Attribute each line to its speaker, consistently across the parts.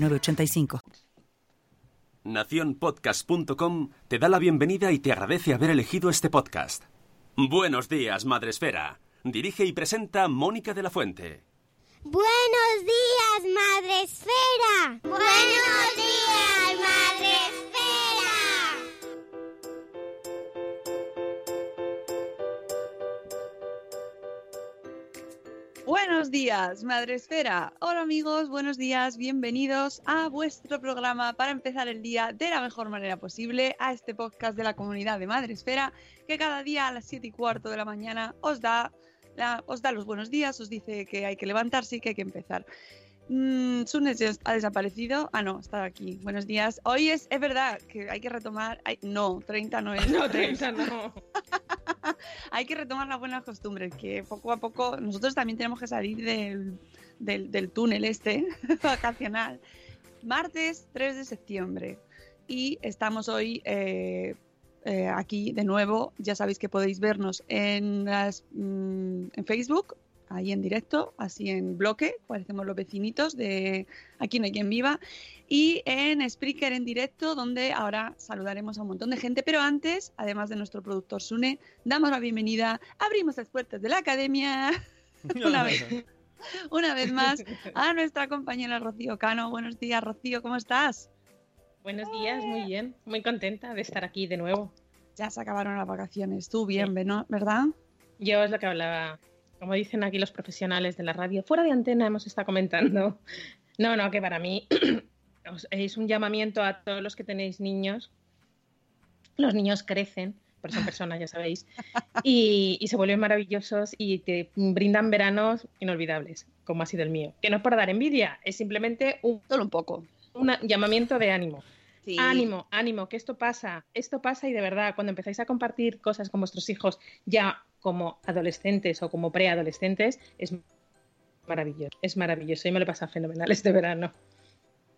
Speaker 1: 906985.
Speaker 2: Naciónpodcast.com te da la bienvenida y te agradece haber elegido este podcast. Buenos días, Madre Esfera. Dirige y presenta Mónica de la Fuente.
Speaker 3: Buenos días, Madre Esfera. Buenos días, Madre
Speaker 4: Buenos días, Madre Esfera. Hola amigos, buenos días, bienvenidos a vuestro programa para empezar el día de la mejor manera posible, a este podcast de la comunidad de Madre Esfera, que cada día a las 7 y cuarto de la mañana os da, os da los buenos días, os dice que hay que levantarse y que hay que empezar. Mm, Sunes ha desaparecido. Ah, no, está aquí. Buenos días. Hoy es, es verdad que hay que retomar. ay, no, 30 no es.
Speaker 5: No, 30 no.
Speaker 4: hay que retomar las buenas costumbres, que poco a poco nosotros también tenemos que salir del, del- del túnel este vacacional. Martes 3 de septiembre y estamos hoy eh, eh, aquí de nuevo. Ya sabéis que podéis vernos en, las, mm, en Facebook, ahí en directo, así en bloque, parecemos los vecinitos de Aquí no hay quien viva, y en Spreaker en directo, donde ahora saludaremos a un montón de gente, pero antes, además de nuestro productor Sune, damos la bienvenida, abrimos las puertas de la academia una vez, una vez más a nuestra compañera Rocío Cano. Buenos días, Rocío, ¿cómo estás?
Speaker 5: Buenos días, muy bien. Muy contenta de estar aquí de nuevo.
Speaker 4: Ya se acabaron las vacaciones, tú bien, ¿no? ¿verdad?
Speaker 5: Yo es lo que hablaba, como dicen aquí los profesionales de la radio, fuera de antena hemos estado comentando. No, no, que para mí es un llamamiento a todos los que tenéis niños. Los niños crecen, pero son personas, ya sabéis, y, y se vuelven maravillosos y te brindan veranos inolvidables, como ha sido el mío. Que no es para dar envidia, es simplemente un,
Speaker 4: Solo un poco.
Speaker 5: un llamamiento de ánimo.
Speaker 4: Sí.
Speaker 5: Ánimo, ánimo, que esto pasa, esto pasa y de verdad, cuando empezáis a compartir cosas con vuestros hijos ya como adolescentes o como preadolescentes, es maravilloso, es maravilloso y me lo pasa fenomenal este verano.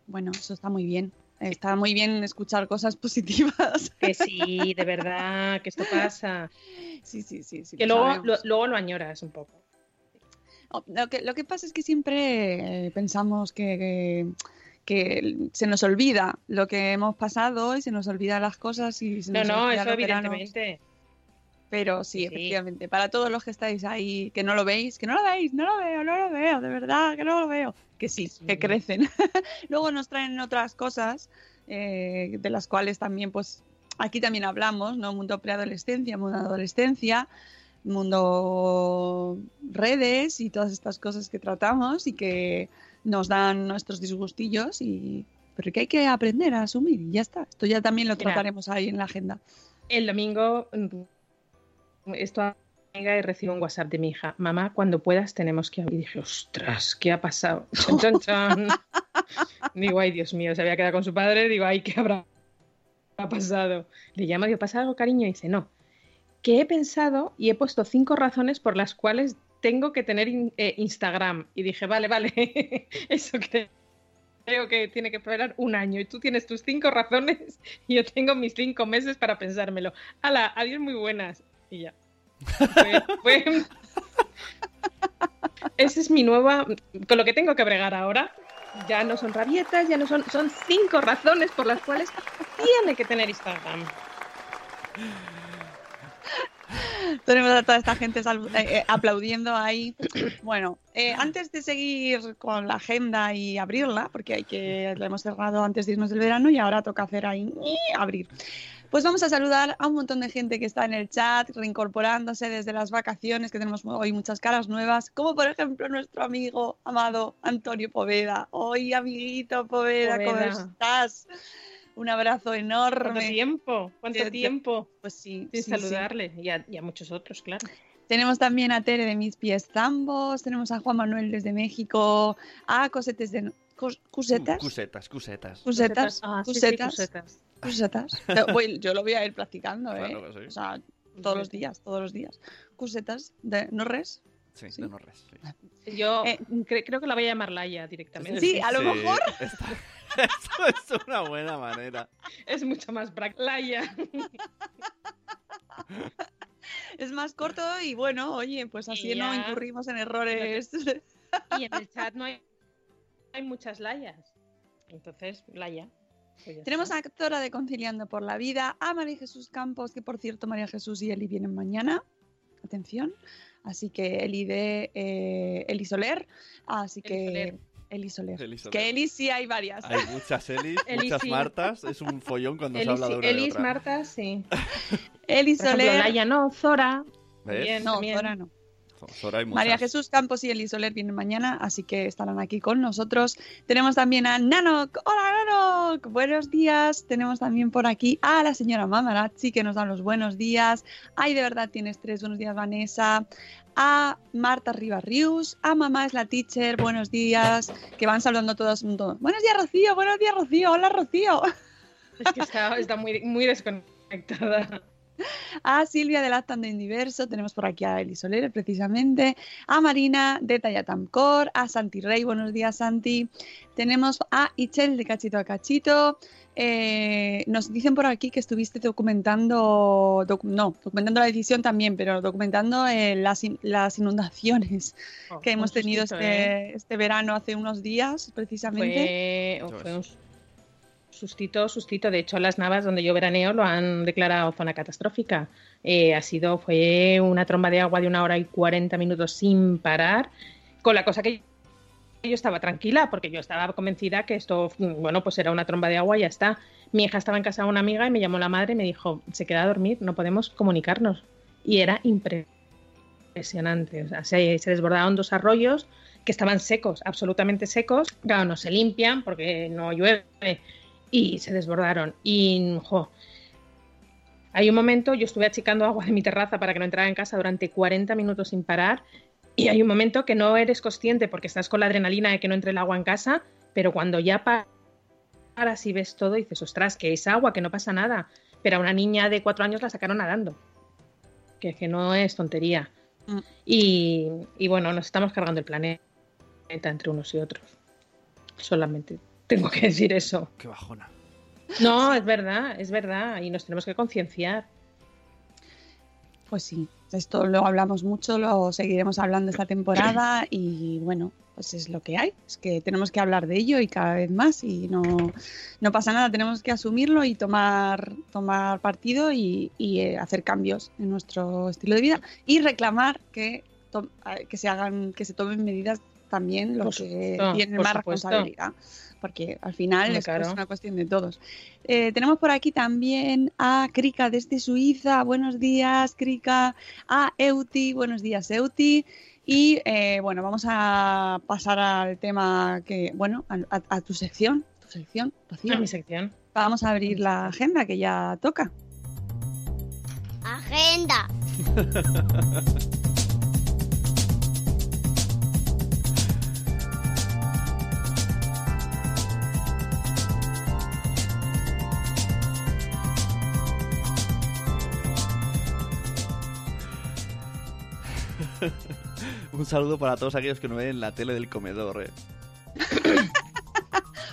Speaker 4: Bueno, eso está muy bien. Está muy bien escuchar cosas positivas.
Speaker 5: Que sí, de verdad, que esto pasa,
Speaker 4: Sí, sí, sí. sí
Speaker 5: que
Speaker 4: lo
Speaker 5: luego lo, luego lo añoras un poco.
Speaker 4: Lo que, lo que pasa es que siempre eh, pensamos que, que- que se nos olvida lo que hemos pasado y se nos olvida las cosas y se
Speaker 5: No,
Speaker 4: nos
Speaker 5: no, eso
Speaker 4: los veranos. Pero sí,
Speaker 5: Sí.
Speaker 4: efectivamente, para todos los que estáis ahí, que no lo veis, que no lo veis, no lo veo, no lo veo, de verdad, que no lo veo, que sí,
Speaker 5: Sí.
Speaker 4: que crecen. Luego nos traen otras cosas eh, de las cuales también, pues, aquí también hablamos, ¿no? Mundo preadolescencia, mundo adolescencia, mundo redes y todas estas cosas que tratamos y que nos dan nuestros disgustillos y pero que hay que aprender a asumir y ya está. Esto ya también lo trataremos ahí en la agenda.
Speaker 5: El domingo mm, esto amiga y recibo un WhatsApp de mi hija. Mamá, cuando puedas tenemos que hablar. Y dije, ostras, ¿qué ha pasado? Chan, chan, chan. digo, ay, Dios mío, se había quedado con su padre. Digo, ay, ¿qué habrá pasado? Le llamo, digo, ¿pasa algo, cariño? Y dice, no. Que he pensado y he puesto cinco razones por las cuales tengo que tener in- eh, Instagram. Y dije, vale, vale, eso que creo que tiene que esperar un año y tú tienes tus cinco razones y yo tengo mis cinco meses para pensármelo. ¡Hala! Adiós, muy buenas. Y ya. Fue- fue- Esa es mi nueva. Con lo que tengo que bregar ahora. Ya no son rabietas, ya no son. Son cinco razones por las cuales tiene que tener Instagram.
Speaker 4: Tenemos a toda esta gente eh, eh, aplaudiendo ahí. Bueno, eh, antes de seguir con la agenda y abrirla, porque hay que la hemos cerrado antes de irnos del verano y ahora toca hacer ahí abrir. Pues vamos a saludar a un montón de gente que está en el chat, reincorporándose desde las vacaciones, que tenemos hoy muchas caras nuevas, como por ejemplo nuestro amigo amado Antonio Poveda. Hoy, amiguito Poveda, ¿cómo estás? Un abrazo
Speaker 5: ¿Cuánto
Speaker 4: enorme.
Speaker 5: tiempo? ¿Cuánto
Speaker 4: te-
Speaker 5: tiempo?
Speaker 4: Pues sí,
Speaker 5: Sin
Speaker 4: sí, sí.
Speaker 5: saludarle. Y, a, y a muchos otros, claro.
Speaker 4: Tenemos también a Tere de Mis Pies Zambos, tenemos a Juan Manuel desde México, a Cosetes de... ¿Cusetas?
Speaker 6: Cusetas, cusetas.
Speaker 4: Cusetas,
Speaker 5: Ah, sí, sí,
Speaker 4: cusetas,
Speaker 5: cusetas.
Speaker 4: cusetas. Yo voy- Yo lo voy a ir practicando, ¿eh?
Speaker 6: Claro que sí.
Speaker 4: O sea, todos los días, todos los días. Cusetas, de no res.
Speaker 6: Sí,
Speaker 4: Sí.
Speaker 6: de no res. sí.
Speaker 5: Yo
Speaker 4: Eh,
Speaker 5: cre- creo que la voy a llamar Laia directamente.
Speaker 4: Sí, a lo mejor.
Speaker 6: está- Eso es una buena manera.
Speaker 5: Es mucho más práctico. Laia.
Speaker 4: Es más corto y bueno, oye, pues así no incurrimos en errores.
Speaker 5: Y en el chat no hay, hay muchas Layas. Entonces, Laia. Pues
Speaker 4: Tenemos a Actora de Conciliando por la Vida, a María Jesús Campos, que por cierto María Jesús y Eli vienen mañana. Atención. Así que Eli de eh, Eli Soler. Así
Speaker 5: Eli
Speaker 4: que
Speaker 5: Soler.
Speaker 4: Eli Soler.
Speaker 6: Eli Soler.
Speaker 4: Que Eli sí hay varias.
Speaker 6: Hay muchas Elis,
Speaker 5: Eli
Speaker 6: muchas
Speaker 5: sí.
Speaker 6: Martas. Es un follón cuando se habla de una de
Speaker 5: Elis,
Speaker 6: otra.
Speaker 5: Marta, sí.
Speaker 4: Eli
Speaker 5: Por ejemplo,
Speaker 4: Soler.
Speaker 5: Laia no, Zora.
Speaker 6: ¿Ves?
Speaker 5: Bien,
Speaker 4: no,
Speaker 5: también.
Speaker 4: Zora no. María Jesús Campos y Eli Soler vienen mañana, así que estarán aquí con nosotros. Tenemos también a Nanok. Hola Nanok, buenos días. Tenemos también por aquí a la señora Mamarazzi que nos da los buenos días. Ay, de verdad tienes tres. Buenos días, Vanessa. A Marta Ribarrius, a Mamá es la teacher, buenos días, que van saludando todos. todos. Buenos días, Rocío, buenos días, Rocío, hola, Rocío.
Speaker 5: Es que está, está muy, muy desconectada.
Speaker 4: A Silvia de Lactando Indiverso, tenemos por aquí a Eli Soler precisamente, a Marina de Tallatamcor, a Santi Rey, buenos días Santi, tenemos a Ichel de Cachito a Cachito, eh, nos dicen por aquí que estuviste documentando, docu- no, documentando la decisión también, pero documentando eh, las, in- las inundaciones
Speaker 5: Oh,
Speaker 4: que hemos tenido
Speaker 5: sustito,
Speaker 4: este,
Speaker 5: ¿eh?
Speaker 4: este verano hace unos días precisamente.
Speaker 5: Fue, fue un sustito, sustito. De hecho, las Navas, donde yo veraneo, lo han declarado zona catastrófica. Eh, ha sido, fue una tromba de agua de una hora y 40 minutos sin parar, con la cosa que yo estaba tranquila, porque yo estaba convencida que esto, bueno, pues era una tromba de agua y ya está. Mi hija estaba en casa de una amiga y me llamó la madre y me dijo, se queda a dormir, no podemos comunicarnos. Y era impresionante. O sea, se, se desbordaron dos arroyos que estaban secos, absolutamente secos. Claro, no se limpian porque no llueve y se desbordaron. Y, jo, hay un momento, yo estuve achicando agua de mi terraza para que no entrara en casa durante 40 minutos sin parar. Y hay un momento que no eres consciente porque estás con la adrenalina de que no entre el agua en casa, pero cuando ya paras y ves todo, dices, ostras, que es agua, que no pasa nada. Pero a una niña de cuatro años la sacaron nadando. Que, que no es tontería.
Speaker 4: Mm.
Speaker 5: Y, y bueno, nos estamos cargando el planeta entre unos y otros. Solamente tengo que decir eso.
Speaker 6: Qué bajona.
Speaker 5: No, es verdad, es verdad. Y nos tenemos que concienciar.
Speaker 4: Pues sí, esto lo hablamos mucho, lo seguiremos hablando esta temporada y bueno, pues es lo que hay, es que tenemos que hablar de ello y cada vez más y no, no pasa nada, tenemos que asumirlo y tomar, tomar partido y, y, eh, hacer cambios en nuestro estilo de vida y reclamar que, to- eh, que se hagan, que se tomen medidas también los que tienen más
Speaker 5: supuesto.
Speaker 4: responsabilidad, porque al final es,
Speaker 5: claro.
Speaker 4: es una cuestión de todos. Eh, tenemos por aquí también a Krika desde Suiza. Buenos días, Krika. A Euti. Buenos días, Euti. Y eh, bueno, vamos a pasar al tema que, bueno, a, a- a tu sección. Tu sección, Rocío.
Speaker 5: A mi sección.
Speaker 4: Vamos a abrir la agenda que ya toca.
Speaker 3: Agenda.
Speaker 6: Un saludo para todos aquellos que no ven la tele del comedor, eh.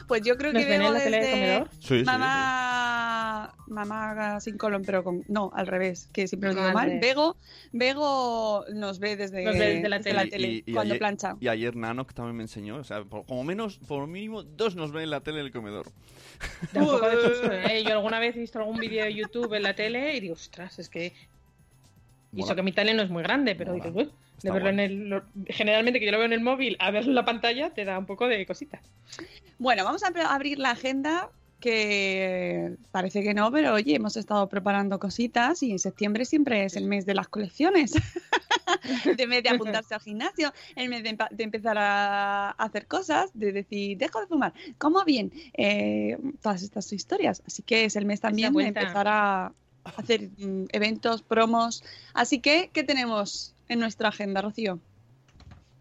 Speaker 4: Pues yo creo
Speaker 5: ¿Nos
Speaker 4: que
Speaker 5: ven en la tele del
Speaker 4: desde
Speaker 5: comedor?
Speaker 6: Sí, sí.
Speaker 4: mamá, mamá sin colon, pero con no, al revés, que siempre lo digo
Speaker 5: Al
Speaker 4: mal. Vego, Vego nos ve desde,
Speaker 5: Nos ve desde la
Speaker 4: desde
Speaker 5: tele.
Speaker 6: Y- y
Speaker 4: cuando
Speaker 6: ayer-
Speaker 4: plancha.
Speaker 6: Y ayer Nano, que también me enseñó, o sea, por- como menos, por mínimo, dos nos ven en la tele del comedor.
Speaker 5: ¿eh? Yo alguna vez he visto algún vídeo de YouTube en la tele y digo, ostras, es que... Y eso que mi tele no es muy grande, pero dices, uy, de verlo
Speaker 6: guay.
Speaker 5: en el... lo- Generalmente que yo lo veo en el móvil, a verlo en la pantalla te da un poco de cosita.
Speaker 4: Bueno, vamos a abrir la agenda que parece que no, pero oye, hemos estado preparando cositas y en septiembre siempre es el mes de las colecciones. de mes de apuntarse al gimnasio, el mes de, empezar a hacer cosas, de decir, dejo de fumar, como bien, eh, todas estas historias. Así que es el mes también de empezar a hacer mm, eventos, promos. Así que, ¿qué tenemos en nuestra agenda, Rocío?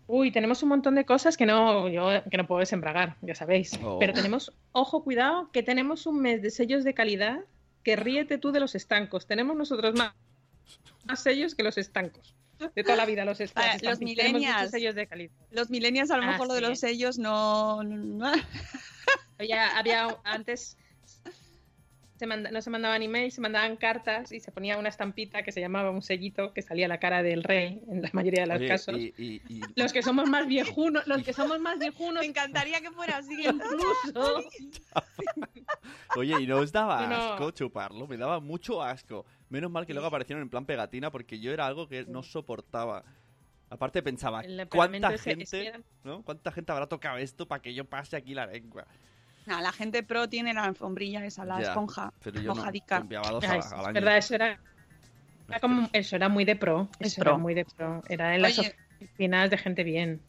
Speaker 5: Uy, tenemos un montón de cosas que no, yo, que no puedo desembragar, ya sabéis.
Speaker 6: Oh.
Speaker 5: Pero tenemos, ojo, cuidado, que tenemos un mes de sellos de calidad que ríete tú de los estancos. Tenemos nosotros más, más sellos que los estancos. De toda la vida los estancos.
Speaker 4: Ah, los millennials.
Speaker 5: sellos de calidad.
Speaker 4: Los millennials a lo
Speaker 5: Ah,
Speaker 4: mejor lo de los sellos no... no-
Speaker 5: Había, había antes se manda- no se mandaban emails, se mandaban cartas y se ponía una estampita que se llamaba un sellito que salía la cara del rey en la mayoría de los
Speaker 6: Oye,
Speaker 5: casos.
Speaker 6: y- y- y-
Speaker 5: Los que somos más viejunos, los que somos más viejunos
Speaker 4: Me encantaría que fuera así.
Speaker 5: incluso
Speaker 6: Oye, y no os daba
Speaker 5: No,
Speaker 6: asco chuparlo, me daba mucho asco. Menos mal que luego aparecieron en plan pegatina porque yo era algo que no soportaba. Aparte pensaba, ¿cuánta gente. ¿Cuánta gente habrá tocado esto para que yo pase aquí la lengua?
Speaker 4: No, la gente pro tiene la alfombrilla esa, la
Speaker 6: Ya,
Speaker 4: esponja
Speaker 6: Pero yo no,
Speaker 4: mojadica.
Speaker 6: limpiaba dos al,
Speaker 5: es,
Speaker 6: al
Speaker 5: es
Speaker 6: año.
Speaker 5: verdad, eso era, era como- eso era muy de pro.
Speaker 4: Es
Speaker 5: Eso
Speaker 4: pro.
Speaker 5: era muy de pro. Era en las
Speaker 4: Oye.
Speaker 5: oficinas de gente bien.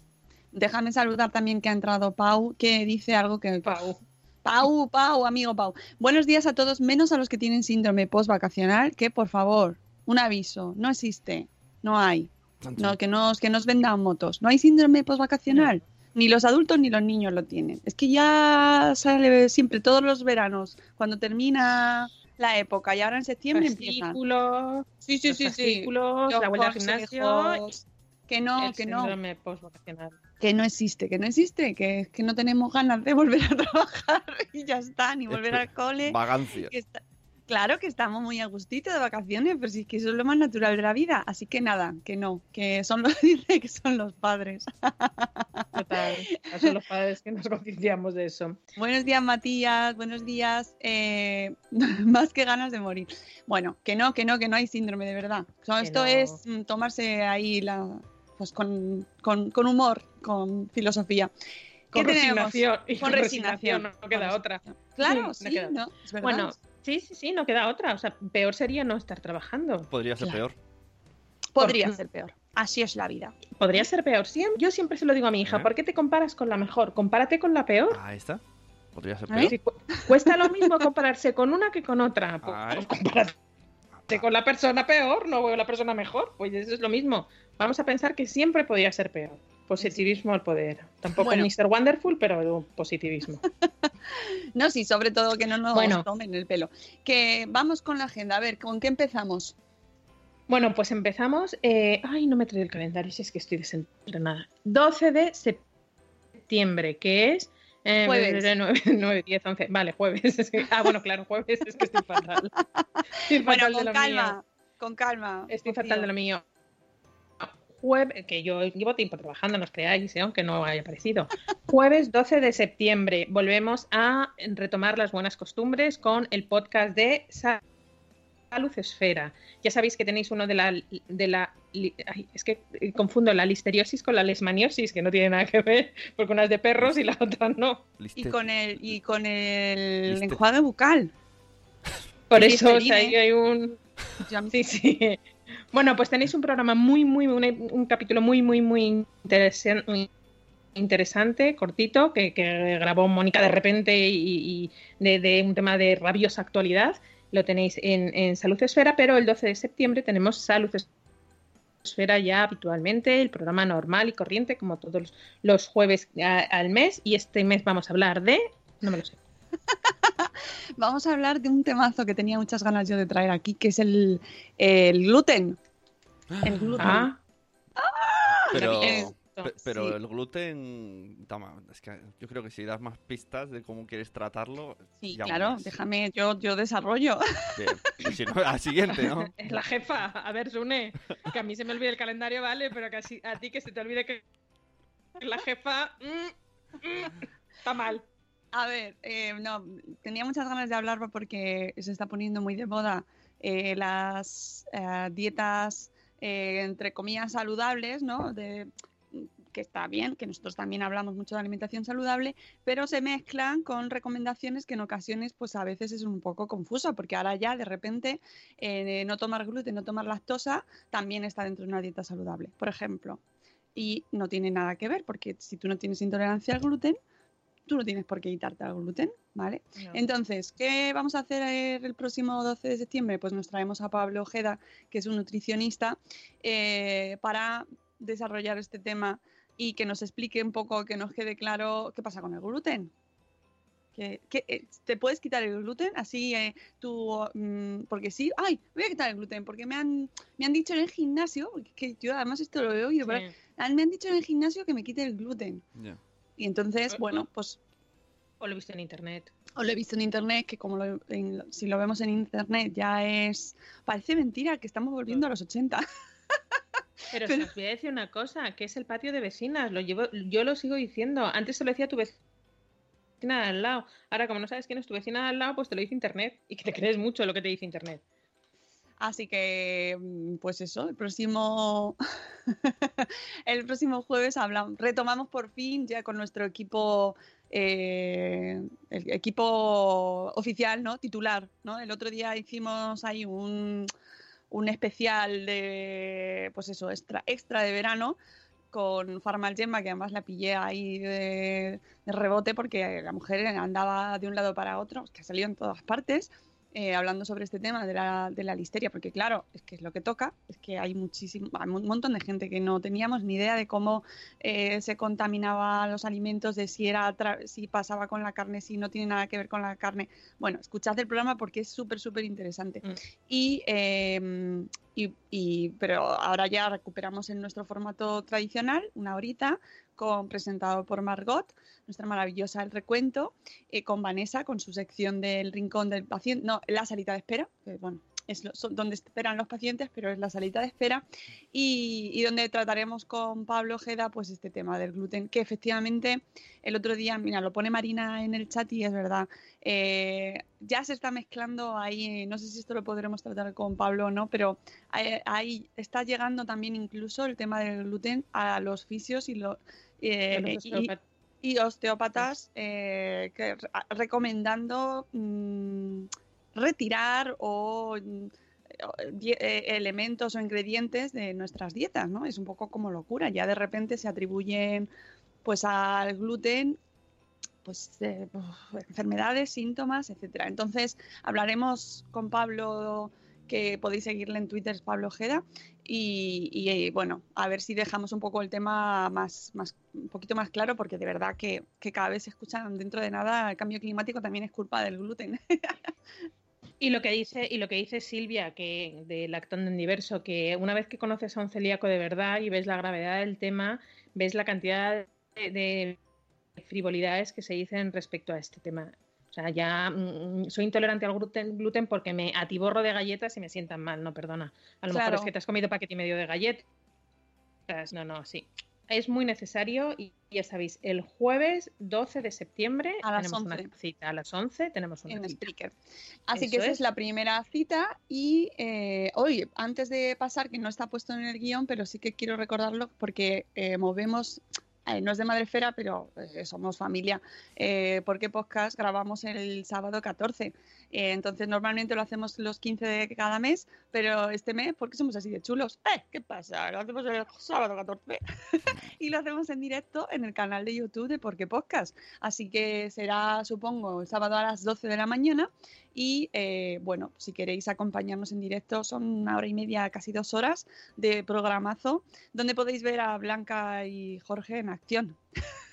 Speaker 4: Déjame saludar también que ha entrado Pau, que dice algo que...
Speaker 5: Pau.
Speaker 4: Pau, Pau, amigo Pau. Buenos días a todos, menos a los que tienen síndrome post-vacacional, que por favor, un aviso, no existe, no hay. No, que nos, que nos vendan motos. No hay síndrome post-vacacional. Ni los adultos ni los niños lo tienen. Es que ya sale siempre, todos los veranos, cuando termina la época y ahora en septiembre empieza.
Speaker 5: Fascículos,
Speaker 4: Sí, sí,
Speaker 5: los
Speaker 4: sí, sí.
Speaker 5: fascículos, la vuelta al gimnasio.
Speaker 4: Que no,
Speaker 5: el
Speaker 4: que no, que no existe, que no existe, que, que no tenemos ganas de volver a trabajar y ya está, ni volver al cole.
Speaker 6: Vagancia.
Speaker 4: que está- Claro que estamos muy a gustito de vacaciones, pero si es que eso es lo más natural de la vida. Así que nada, que no, que son los, dice que son los padres.
Speaker 5: Total. Son los padres que nos concienciamos de eso.
Speaker 4: Buenos días, Matías. Buenos días. eh, más que ganas de morir. Bueno, que no, que no, que no hay síndrome de verdad. O sea,
Speaker 5: Que
Speaker 4: esto
Speaker 5: no.
Speaker 4: es mm, tomarse ahí la, pues con, con- con humor, con filosofía. ¿Qué
Speaker 5: Con resignación. Y
Speaker 4: Con resignación.
Speaker 5: No queda otra.
Speaker 4: Claro,
Speaker 5: No
Speaker 4: sí,
Speaker 5: queda
Speaker 4: ¿no? Es verdad.
Speaker 5: Bueno, sí, sí, sí, no queda otra. O sea, peor sería no estar trabajando.
Speaker 6: Podría ser
Speaker 4: Claro.
Speaker 6: peor.
Speaker 4: podría
Speaker 5: por-
Speaker 4: ser peor. Así es la vida.
Speaker 5: Podría ser peor. Siem- yo siempre se lo digo a mi hija,
Speaker 6: ¿Eh?
Speaker 5: ¿por qué te comparas con la mejor? Compárate con la peor.
Speaker 6: Ahí está. Podría ser
Speaker 4: ¿Eh?
Speaker 6: peor.
Speaker 5: Si cu- cuesta lo mismo compararse con una que con otra. Pues, compárate con la persona peor, no con la persona mejor. Pues eso es lo mismo. Vamos a pensar que siempre podría ser peor. Positivismo al poder. Tampoco
Speaker 4: Bueno.
Speaker 5: Mr. Wonderful, pero positivismo.
Speaker 4: No, sí, sobre todo que no nos
Speaker 5: Bueno.
Speaker 4: tomen el pelo. Que vamos con la agenda. A ver, ¿con qué empezamos?
Speaker 5: Bueno, pues empezamos. eh, Ay, no me trae el calendario, si es que estoy desentrenada. 12 de septiembre, que es. eh,
Speaker 4: Jueves.
Speaker 5: 9, 9, 10, 11. Vale, jueves. Ah, bueno, claro, jueves es que estoy fatal. Estoy
Speaker 4: Bueno,
Speaker 5: fatal de
Speaker 4: con
Speaker 5: lo
Speaker 4: calma,
Speaker 5: mío.
Speaker 4: con calma.
Speaker 5: Estoy fatal de lo mío. Jueves, que yo llevo tiempo trabajando, no os creáis, ¿eh? aunque no haya aparecido. Jueves 12 de septiembre volvemos a retomar las buenas costumbres con el podcast de Salud Esfera. Ya sabéis que tenéis uno de la, de la ay, es que eh, confundo la listeriosis con la lesmaniosis, que no tiene nada que ver, porque una es de perros y la otra no.
Speaker 4: Y con el, y con el
Speaker 6: Lister-
Speaker 4: enjuague bucal.
Speaker 5: Por eso, o
Speaker 4: Listerine.
Speaker 5: sea, ahí hay un, Sí, sí. Bueno, pues tenéis un programa muy, muy, un, capítulo muy, muy, muy interesan- muy interesante, cortito, que, grabó Mónica de repente y, de, un tema de rabiosa actualidad. Lo tenéis en, en Salud Esfera, pero el 12 de septiembre tenemos Salud Esfera ya habitualmente, el programa normal y corriente, como todos los, jueves al mes. Y este mes vamos a hablar de. No me lo sé.
Speaker 4: Vamos a hablar de un temazo que tenía muchas ganas yo de traer aquí, que es el, el gluten. El gluten.
Speaker 5: Ah,
Speaker 6: Pero,
Speaker 4: Eh,
Speaker 6: Pe- Pero
Speaker 5: Sí.
Speaker 6: el gluten, toma, es que yo creo que si das más pistas de cómo quieres tratarlo,
Speaker 4: Sí, claro,
Speaker 6: más.
Speaker 4: déjame, yo, yo desarrollo.
Speaker 6: Bien. Y si no, al siguiente, ¿no?
Speaker 5: Es la jefa. A ver, Sune, que a mí se me olvide el calendario, vale, pero que así- a ti que se te olvide que la jefa mm, mm, está mal.
Speaker 4: A ver, eh, no, tenía muchas ganas de hablar porque se está poniendo muy de moda eh, las eh, dietas, eh, entre comillas, saludables, ¿no? De, que está bien, que nosotros también hablamos mucho de alimentación saludable, pero se mezclan con recomendaciones que en ocasiones, pues a veces es un poco confuso, porque ahora ya de repente eh, no tomar gluten, no tomar lactosa, también está dentro de una dieta saludable, por ejemplo. Y no tiene nada que ver, porque si tú no tienes intolerancia al gluten, tú no tienes por qué quitarte al gluten, ¿vale? Entonces, ¿qué vamos a hacer el próximo 12 de septiembre? Pues nos traemos a Pablo Ojeda, que es un nutricionista, eh, para desarrollar este tema y que nos explique un poco, que nos quede claro qué pasa con el gluten. Que, que, eh, ¿Te puedes quitar el gluten? Así eh, tú, mm, porque sí, ay, voy a quitar el gluten, porque me han, me han dicho en el gimnasio, porque que yo además esto lo he oído,
Speaker 5: Sí.
Speaker 4: me han dicho en el gimnasio que me quite el gluten.
Speaker 6: Ya.
Speaker 4: Y entonces, bueno, pues
Speaker 5: O lo he visto en internet.
Speaker 4: o lo he visto en internet, que como lo- en- si lo vemos en internet ya es... Parece mentira que estamos volviendo a los 80.
Speaker 5: Pero,
Speaker 4: Pero-
Speaker 5: os voy a decir una cosa, que es el patio de vecinas. Lo llevo, yo lo sigo diciendo. Antes se lo decía tu vecina de al lado. Ahora, como no sabes quién es tu vecina de al lado, pues te lo dice internet. Y que te crees mucho lo que te dice internet.
Speaker 4: Así que, mm, pues eso, el próximo, el próximo jueves hablamos, retomamos por fin ya con nuestro equipo, eh, el equipo oficial, ¿no? Titular, ¿no? El otro día hicimos ahí un, un especial de, pues eso, extra, extra de verano con Farmal Gemma, que además la pillé ahí de, de rebote porque la mujer andaba de un lado para otro, que ha salido en todas partes eh, hablando sobre este tema de la, de la listeria, porque claro, es que es lo que toca, es que hay muchísimo, hay un montón de gente que no teníamos ni idea de cómo eh, se contaminaban los alimentos, de si era si pasaba con la carne, si no tiene nada que ver con la carne. Bueno, escuchad el programa porque es súper, súper interesante.
Speaker 5: Mm.
Speaker 4: Y, eh, y, y- pero ahora ya recuperamos en nuestro formato tradicional, una horita, con, presentado por Margot, nuestra maravillosa El Recuento, eh, con Vanessa, con su sección del rincón del paciente, no, la salita de espera, que bueno, es lo- son- donde esperan los pacientes, pero es la salita de espera, y, y donde trataremos con Pablo Ojeda pues este tema del gluten, que efectivamente el otro día, mira, lo pone Marina en el chat y es verdad, eh, ya se está mezclando ahí, no sé si esto lo podremos tratar con Pablo o no, pero ahí, ahí está llegando también incluso el tema del gluten a los fisios y los... eh,
Speaker 5: Los
Speaker 4: y-
Speaker 5: osteópatas.
Speaker 4: eh, que recomendando mm, retirar o mm, die- eh, elementos o ingredientes de nuestras dietas, ¿no? Es un poco como locura. Ya de repente se atribuyen pues al gluten pues eh, enfermedades, síntomas, etcétera. Entonces hablaremos con Pablo que podéis seguirle en Twitter, es Pablo Ojeda, y, eh, bueno, a ver si dejamos un poco el tema más, más un poquito más claro, porque de verdad que, que cada vez se escuchan dentro de nada el cambio climático también es culpa del gluten.
Speaker 5: Y lo que dice, y lo que dice Silvia, que de Lactando Diverso, que una vez que conoces a un celíaco de verdad y ves la gravedad del tema, ves la cantidad de frivolidades que se dicen respecto a este tema. Sea, ya mm, soy intolerante al gluten, gluten porque me atiborro de galletas y me sientan mal, no, perdona. A lo mejor es que te has comido paquete y medio de galletas. No, no, sí. Es muy necesario y ya sabéis, el jueves 12 de septiembre
Speaker 4: A las
Speaker 5: tenemos
Speaker 4: 11.
Speaker 5: una cita. A las 11 tenemos una
Speaker 4: en
Speaker 5: cita.
Speaker 4: Así
Speaker 5: Eso
Speaker 4: que esa es.
Speaker 5: es.
Speaker 4: la primera cita y eh, hoy, antes de pasar, que no está puesto en el guion, pero sí que quiero recordarlo porque eh, movemos, eh, no es de Madrefera, pero eh, somos familia, eh, porque podcast grabamos el sábado 14. Eh, entonces normalmente lo hacemos los 15 de cada mes, pero este mes, porque somos así de chulos? ¡Eh! ¿Qué pasa? Lo hacemos el sábado 14 y lo hacemos en directo en el canal de YouTube de Porque Podcast. Así que será, supongo, el sábado a las 12 de la mañana. Y eh, bueno, si queréis acompañarnos en directo, son una hora y media, casi dos horas de programazo, donde podéis ver a Blanca y Jorge en acción.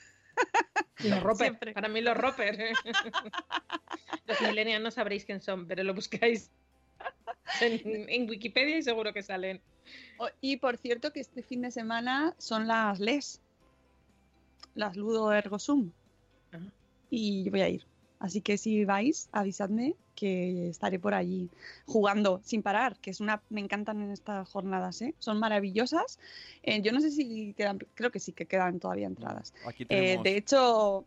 Speaker 5: Los Roper,
Speaker 4: Siempre.
Speaker 5: para mí los Roper. los millennials no sabréis quién son, pero lo buscáis en, en Wikipedia y seguro que salen.
Speaker 4: Y por cierto, que este fin de semana son las LES. las Ludo Ergo Sum.
Speaker 5: Ah.
Speaker 4: Y yo voy a ir. Así que si vais, avisadme que estaré por allí jugando sin parar, que es una me encantan en estas jornadas, ¿eh? son maravillosas. Eh, yo no sé si quedan, creo que sí que quedan todavía entradas.
Speaker 6: Aquí
Speaker 4: Eh,
Speaker 6: tenemos...
Speaker 4: de hecho,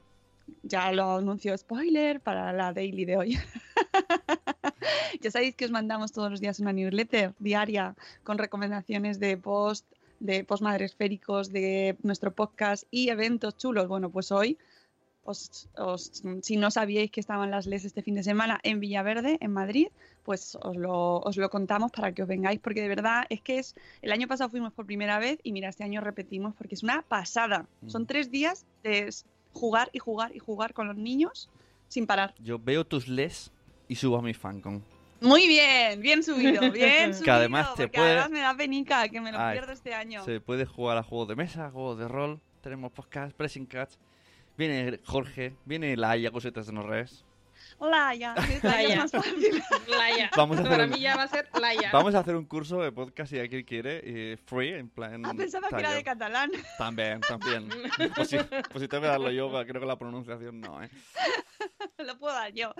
Speaker 4: ya lo anuncio spoiler para la daily de hoy. ya sabéis que os mandamos todos los días una newsletter diaria con recomendaciones de post, de post madresféricos, de nuestro podcast y eventos chulos. Bueno, pues hoy, os, os- si no sabíais que estaban las LES este fin de semana en Villaverde, en Madrid, pues os lo, os lo contamos para que os vengáis, porque de verdad es que es. El año pasado fuimos por primera vez y mira, este año repetimos porque es una pasada. Son
Speaker 6: Mm.
Speaker 4: tres días de jugar y jugar y jugar con los niños sin parar.
Speaker 6: Yo veo tus les y subo a mi fancon.
Speaker 4: Muy bien, bien subido, bien subido.
Speaker 6: además te
Speaker 4: porque
Speaker 6: puede-
Speaker 4: además me da penica que me lo
Speaker 6: Ay,
Speaker 4: pierdo este año.
Speaker 6: Se puede jugar a juegos de mesa, juegos de rol. Tenemos podcast, pressing catch. Viene Jorge, viene Laia, cositas de no res.
Speaker 5: Laia.
Speaker 4: más fácil.
Speaker 5: Laia.
Speaker 6: Vamos a hacer
Speaker 5: Para
Speaker 6: un-
Speaker 5: mí ya va a ser Laia.
Speaker 6: Vamos a hacer un curso de podcast si alguien quiere, eh, free, en plan.
Speaker 4: Ah, pensaba que era de catalán.
Speaker 6: También, también. Pues si, pues si tengo que darlo yo, creo que la pronunciación no, ¿eh?
Speaker 4: lo puedo dar yo.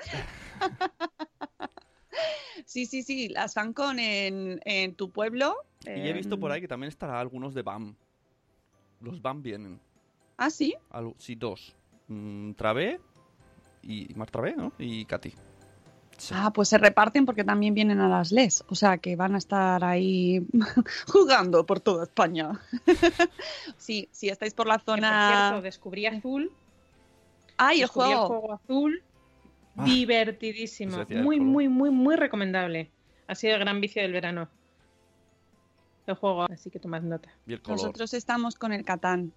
Speaker 4: Sí, sí, sí, las FanCon en, en tu pueblo.
Speaker 6: Y he visto por
Speaker 4: em,
Speaker 6: ahí que también estará algunos de BAM. Los BAM vienen.
Speaker 4: Ah, sí.
Speaker 6: Al- sí, dos. Mm, Travé y Mar Travé, ¿no? Y Katy. Sí.
Speaker 4: Ah, pues se reparten porque también vienen a las LES. O sea que van a estar ahí jugando por toda España. sí, si estáis por la
Speaker 5: Que, por
Speaker 4: zona.
Speaker 5: cierto, descubrí azul.
Speaker 4: ¡Ay, el
Speaker 5: descubrí
Speaker 4: juego!
Speaker 5: azul.
Speaker 6: Ah.
Speaker 5: Divertidísimo.
Speaker 6: El
Speaker 5: Muy,
Speaker 6: juego.
Speaker 5: muy, muy, muy recomendable. Ha sido el gran vicio del verano. El juego, así que tomad nota.
Speaker 6: El.
Speaker 4: Nosotros estamos con el Catán.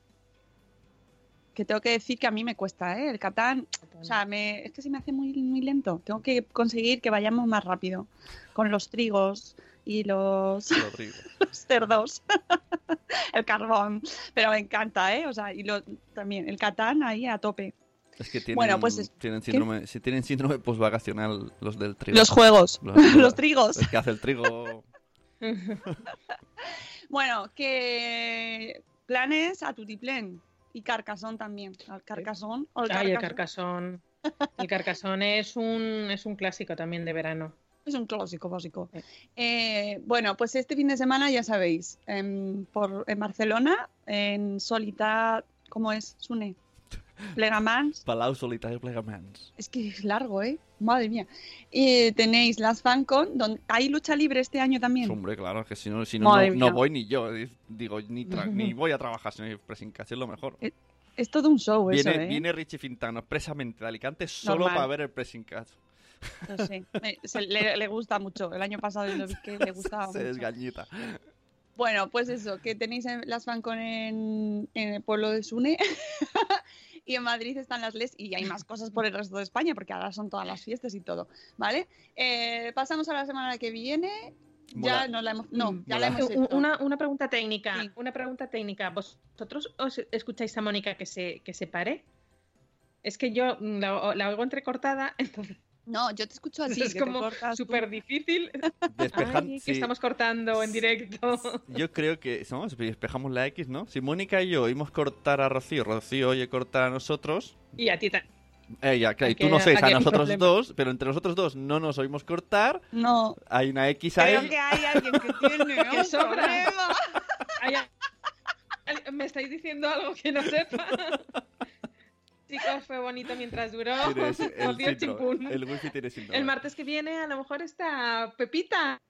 Speaker 4: Que tengo que decir que a mí me cuesta, ¿eh? El Catán, o sea, me, es que se me hace muy, muy lento. Tengo que conseguir que vayamos más rápido. Con los trigos y los, cerdos. el carbón. Pero me encanta, ¿eh? O sea, y lo, también el Catán ahí a tope.
Speaker 6: Es que tienen,
Speaker 4: Bueno, pues es-
Speaker 6: tienen síndrome, si tienen síndrome postvacacional los del trigo.
Speaker 4: Los juegos,
Speaker 6: Los-
Speaker 4: los trigos.
Speaker 6: El que hace el trigo.
Speaker 4: Bueno, que planes a Tutiplén. Y Carcasón también. Al Carcasón. o el
Speaker 5: Ay, el
Speaker 4: Carcasón.
Speaker 5: carcasón. El carcasón es un, es un clásico también de verano.
Speaker 4: Es un clásico básico.
Speaker 5: Sí.
Speaker 4: Eh, bueno, pues este fin de semana ya sabéis, en, por, en Barcelona, en Solita, ¿cómo es? Sune. Plegamans.
Speaker 6: Palau solitario plegamans.
Speaker 4: Es que es largo, ¿eh? Madre mía. Y tenéis las FanCon, donde hay lucha libre este año también.
Speaker 6: Hombre, claro, que si no, si no, no, no voy ni yo. Digo, ni, ni voy a trabajar, sino pressing catch es lo mejor.
Speaker 4: Es todo un show
Speaker 6: Viene,
Speaker 4: eso, ¿eh?
Speaker 6: viene Richie Fintano expresamente de Alicante solo
Speaker 4: Normal.
Speaker 6: para ver el pressing catch.
Speaker 4: No sé. Se- le, le gusta mucho. El año pasado lo vi que le gustaba
Speaker 6: Se
Speaker 4: mucho.
Speaker 6: desgañita.
Speaker 4: Bueno, pues eso, que tenéis en- las FanCon en, en el pueblo de Sune y en Madrid están las LES y hay más cosas por el resto de España porque ahora son todas las fiestas y todo, ¿vale? Eh, pasamos a la semana que viene. Ya no la hemos, no, ya la hemos hecho.
Speaker 5: Una, una pregunta técnica.
Speaker 4: Sí.
Speaker 5: Una pregunta técnica. ¿Vosotros os escucháis a Mónica que se, que se pare? Es que yo mm, la, la oigo entrecortada, entonces
Speaker 4: No, yo te escucho a ti.
Speaker 5: es
Speaker 4: que
Speaker 5: como súper difícil.
Speaker 6: Despejan-
Speaker 5: Ay, que
Speaker 6: sí,
Speaker 5: estamos cortando en directo.
Speaker 6: Yo creo que ¿no? Despejamos la X, ¿no? Si Mónica y yo oímos cortar a Rocío, Rocío oye cortar a nosotros.
Speaker 5: Y a ti ta-
Speaker 6: Ella, claro, y tú no sé, a
Speaker 5: hay
Speaker 6: nosotros
Speaker 5: problema.
Speaker 6: dos, pero entre nosotros dos no nos oímos cortar.
Speaker 4: No,
Speaker 6: Hay una X ahí.
Speaker 4: creo que hay alguien que tiene un problema.
Speaker 5: Ay, ay, ¿Me estáis diciendo algo que no sepa? Chicos, fue bonito mientras duró.
Speaker 6: El,
Speaker 5: Odio
Speaker 6: síndrome,
Speaker 5: chimpún.
Speaker 6: el wifi tiene síndrome.
Speaker 5: El martes que viene a lo mejor está Pepita.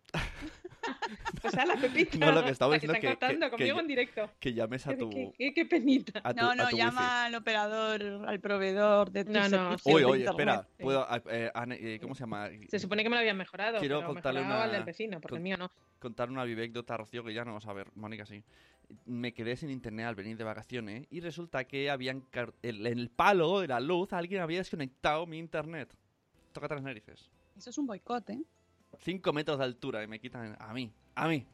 Speaker 5: O sea, la Pepita.
Speaker 6: No, lo que estaba diciendo que-
Speaker 5: cortando
Speaker 6: que- que
Speaker 5: conmigo
Speaker 6: yo-
Speaker 5: en directo.
Speaker 6: Que llames a tu,
Speaker 5: qué- qué- qué penita.
Speaker 6: a tu,
Speaker 4: No,
Speaker 6: a
Speaker 4: no,
Speaker 6: tu
Speaker 4: llama al operador, al proveedor de tu
Speaker 5: No, no,
Speaker 6: Oye, oye, espera. ¿puedo, eh, Ane- eh, ¿Cómo se llama?
Speaker 5: Se supone que me lo habían mejorado,
Speaker 6: Quiero
Speaker 5: pero
Speaker 6: contarle
Speaker 5: mejorado
Speaker 6: una-
Speaker 5: al del vecino, porque
Speaker 6: con-
Speaker 5: el mío no.
Speaker 6: contar una vivécdota, Rocío, que ya no vas a ver, Mónica sí. Me quedé sin internet al venir de vacaciones y resulta que habían en el palo de la luz alguien había desconectado mi internet. Tócate las narices.
Speaker 4: Eso es un boicot, ¿eh?
Speaker 6: Cinco metros de altura y me quitan a mí. A mí.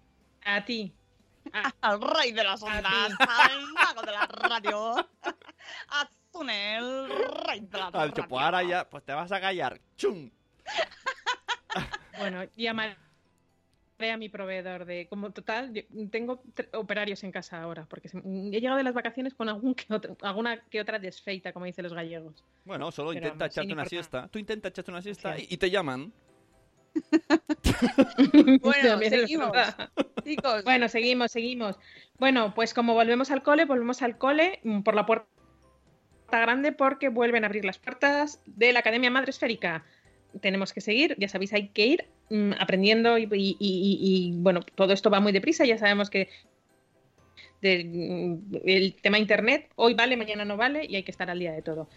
Speaker 5: A ti.
Speaker 4: Al rey de las ondas, al mago de la radio. A Zune, el rey de la
Speaker 6: Al
Speaker 4: radio.
Speaker 6: chopo, ahora ya, pues te vas a callar. ¡Chum!
Speaker 5: Bueno, llama- a mi proveedor de como total yo tengo operarios en casa ahora porque se- he llegado de las vacaciones con algún que otro- alguna que otra desfeita como dicen los gallegos
Speaker 6: Bueno, solo
Speaker 5: Pero
Speaker 6: intenta
Speaker 5: vamos,
Speaker 6: echarte una
Speaker 5: importar.
Speaker 6: siesta. Tú intenta echarte una siesta
Speaker 5: Sí.
Speaker 6: y, y te llaman.
Speaker 4: Bueno, seguimos. Chicos,
Speaker 5: Bueno, seguimos, seguimos. Bueno, pues como volvemos al cole, volvemos al cole mm, por la puerta grande porque vuelven a abrir las puertas de la Academia Madre Esférica. Tenemos que seguir, ya sabéis, hay que ir mm, aprendiendo y, y- y- y, bueno, todo esto va muy deprisa, ya sabemos que de- mm, el tema internet hoy vale, mañana no vale y hay que estar al día de todo.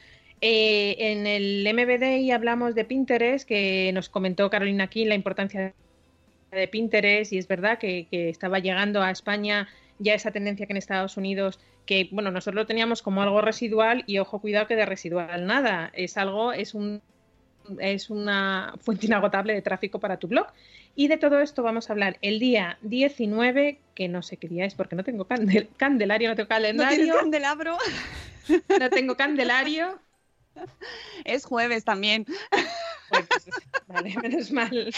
Speaker 5: Eh, en el MBD hablamos de Pinterest, que nos comentó Carolina aquí la importancia de Pinterest y es verdad que, que estaba llegando a España ya esa tendencia que en Estados Unidos, que bueno, nosotros lo teníamos como algo residual y ojo, cuidado que de residual nada, es algo, es un es una fuente inagotable de tráfico para tu blog. Y de todo esto vamos a hablar el día 19, que no sé qué día es porque no tengo candel- candelario, no tengo
Speaker 4: no tienes
Speaker 5: calendario,
Speaker 4: candelabro.
Speaker 5: no tengo candelario.
Speaker 4: Es jueves también.
Speaker 5: Pues, vale, menos mal.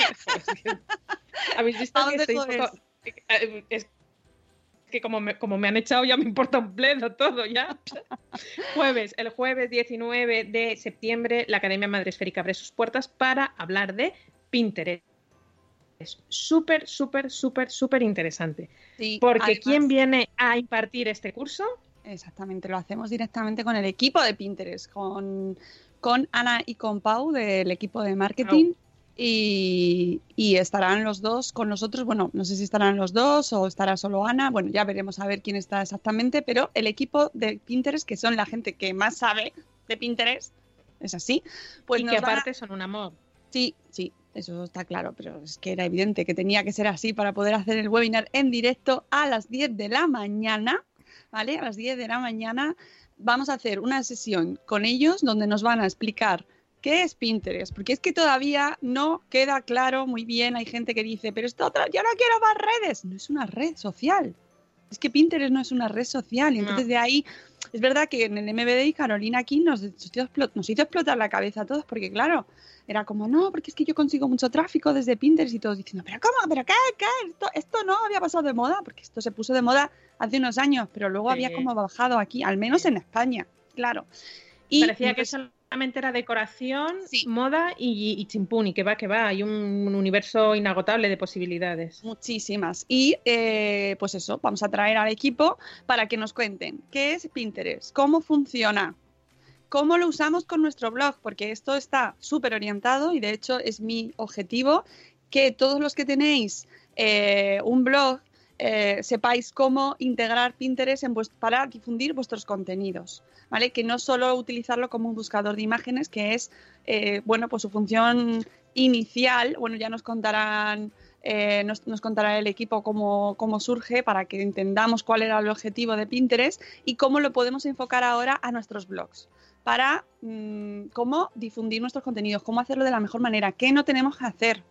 Speaker 5: Habéis visto que
Speaker 4: de
Speaker 5: estoy un
Speaker 4: jueves.
Speaker 5: poco... eh, Es que como me, como me han echado ya me importa un bledo todo ya. jueves, el jueves 19 de septiembre la Academia Madre Esférica abre sus puertas para hablar de Pinterest. Es súper, súper, súper, súper interesante.
Speaker 4: Sí,
Speaker 5: Porque
Speaker 4: además-
Speaker 5: ¿quién viene a impartir este curso?
Speaker 4: Exactamente, lo hacemos directamente con el equipo de Pinterest, con, con Ana y con Pau del equipo de marketing. Y, y estarán los dos con nosotros. Bueno, no sé si estarán los dos o estará solo Ana. Bueno, ya veremos a ver quién está exactamente. Pero el equipo de Pinterest, que son la gente que más sabe de Pinterest, es así. Pues
Speaker 5: y que aparte son un amor.
Speaker 4: Sí, sí, eso está claro, pero es que era evidente que tenía que ser así para poder hacer el webinar en directo a las 10 de la mañana, ¿vale? A las 10 de la mañana vamos a hacer una sesión con ellos donde nos van a explicar qué es Pinterest, porque es que todavía no queda claro muy bien, hay gente que dice, pero esto otra, yo no quiero más redes, no es una red social. Es que Pinterest no es una red social y
Speaker 5: No.
Speaker 4: entonces de ahí es verdad que en el MBD Carolina aquí nos, nos hizo explotar la cabeza a todos porque claro, era como, no, porque es que yo consigo mucho tráfico desde Pinterest y todos diciendo, pero ¿cómo? ¿Pero qué? ¿Qué? Esto, esto no había pasado de moda, porque esto se puso de moda hace unos años, pero luego
Speaker 5: Sí.
Speaker 4: había como bajado aquí, al menos en España, claro. Y
Speaker 5: Parecía que
Speaker 4: entonces-
Speaker 5: solamente era decoración,
Speaker 4: Sí.
Speaker 5: moda y, y chimpún, y que va, que va. Hay un, un universo inagotable de posibilidades.
Speaker 4: Muchísimas. Y eh, pues eso, vamos a traer al equipo para que nos cuenten qué es Pinterest, cómo funciona, cómo lo usamos con nuestro blog, porque esto está súper orientado y de hecho es mi objetivo que todos los que tenéis eh, un blog eh, sepáis cómo integrar Pinterest en para difundir vuestros contenidos. ¿Vale? Que no solo utilizarlo como un buscador de imágenes, que es, eh, bueno, pues su función inicial, bueno, ya nos contarán eh, nos, nos contará el equipo cómo, cómo surge para que entendamos cuál era el objetivo de Pinterest y cómo lo podemos enfocar ahora a nuestros blogs para mm, cómo difundir nuestros contenidos, cómo hacerlo de la mejor manera, qué no tenemos que hacer,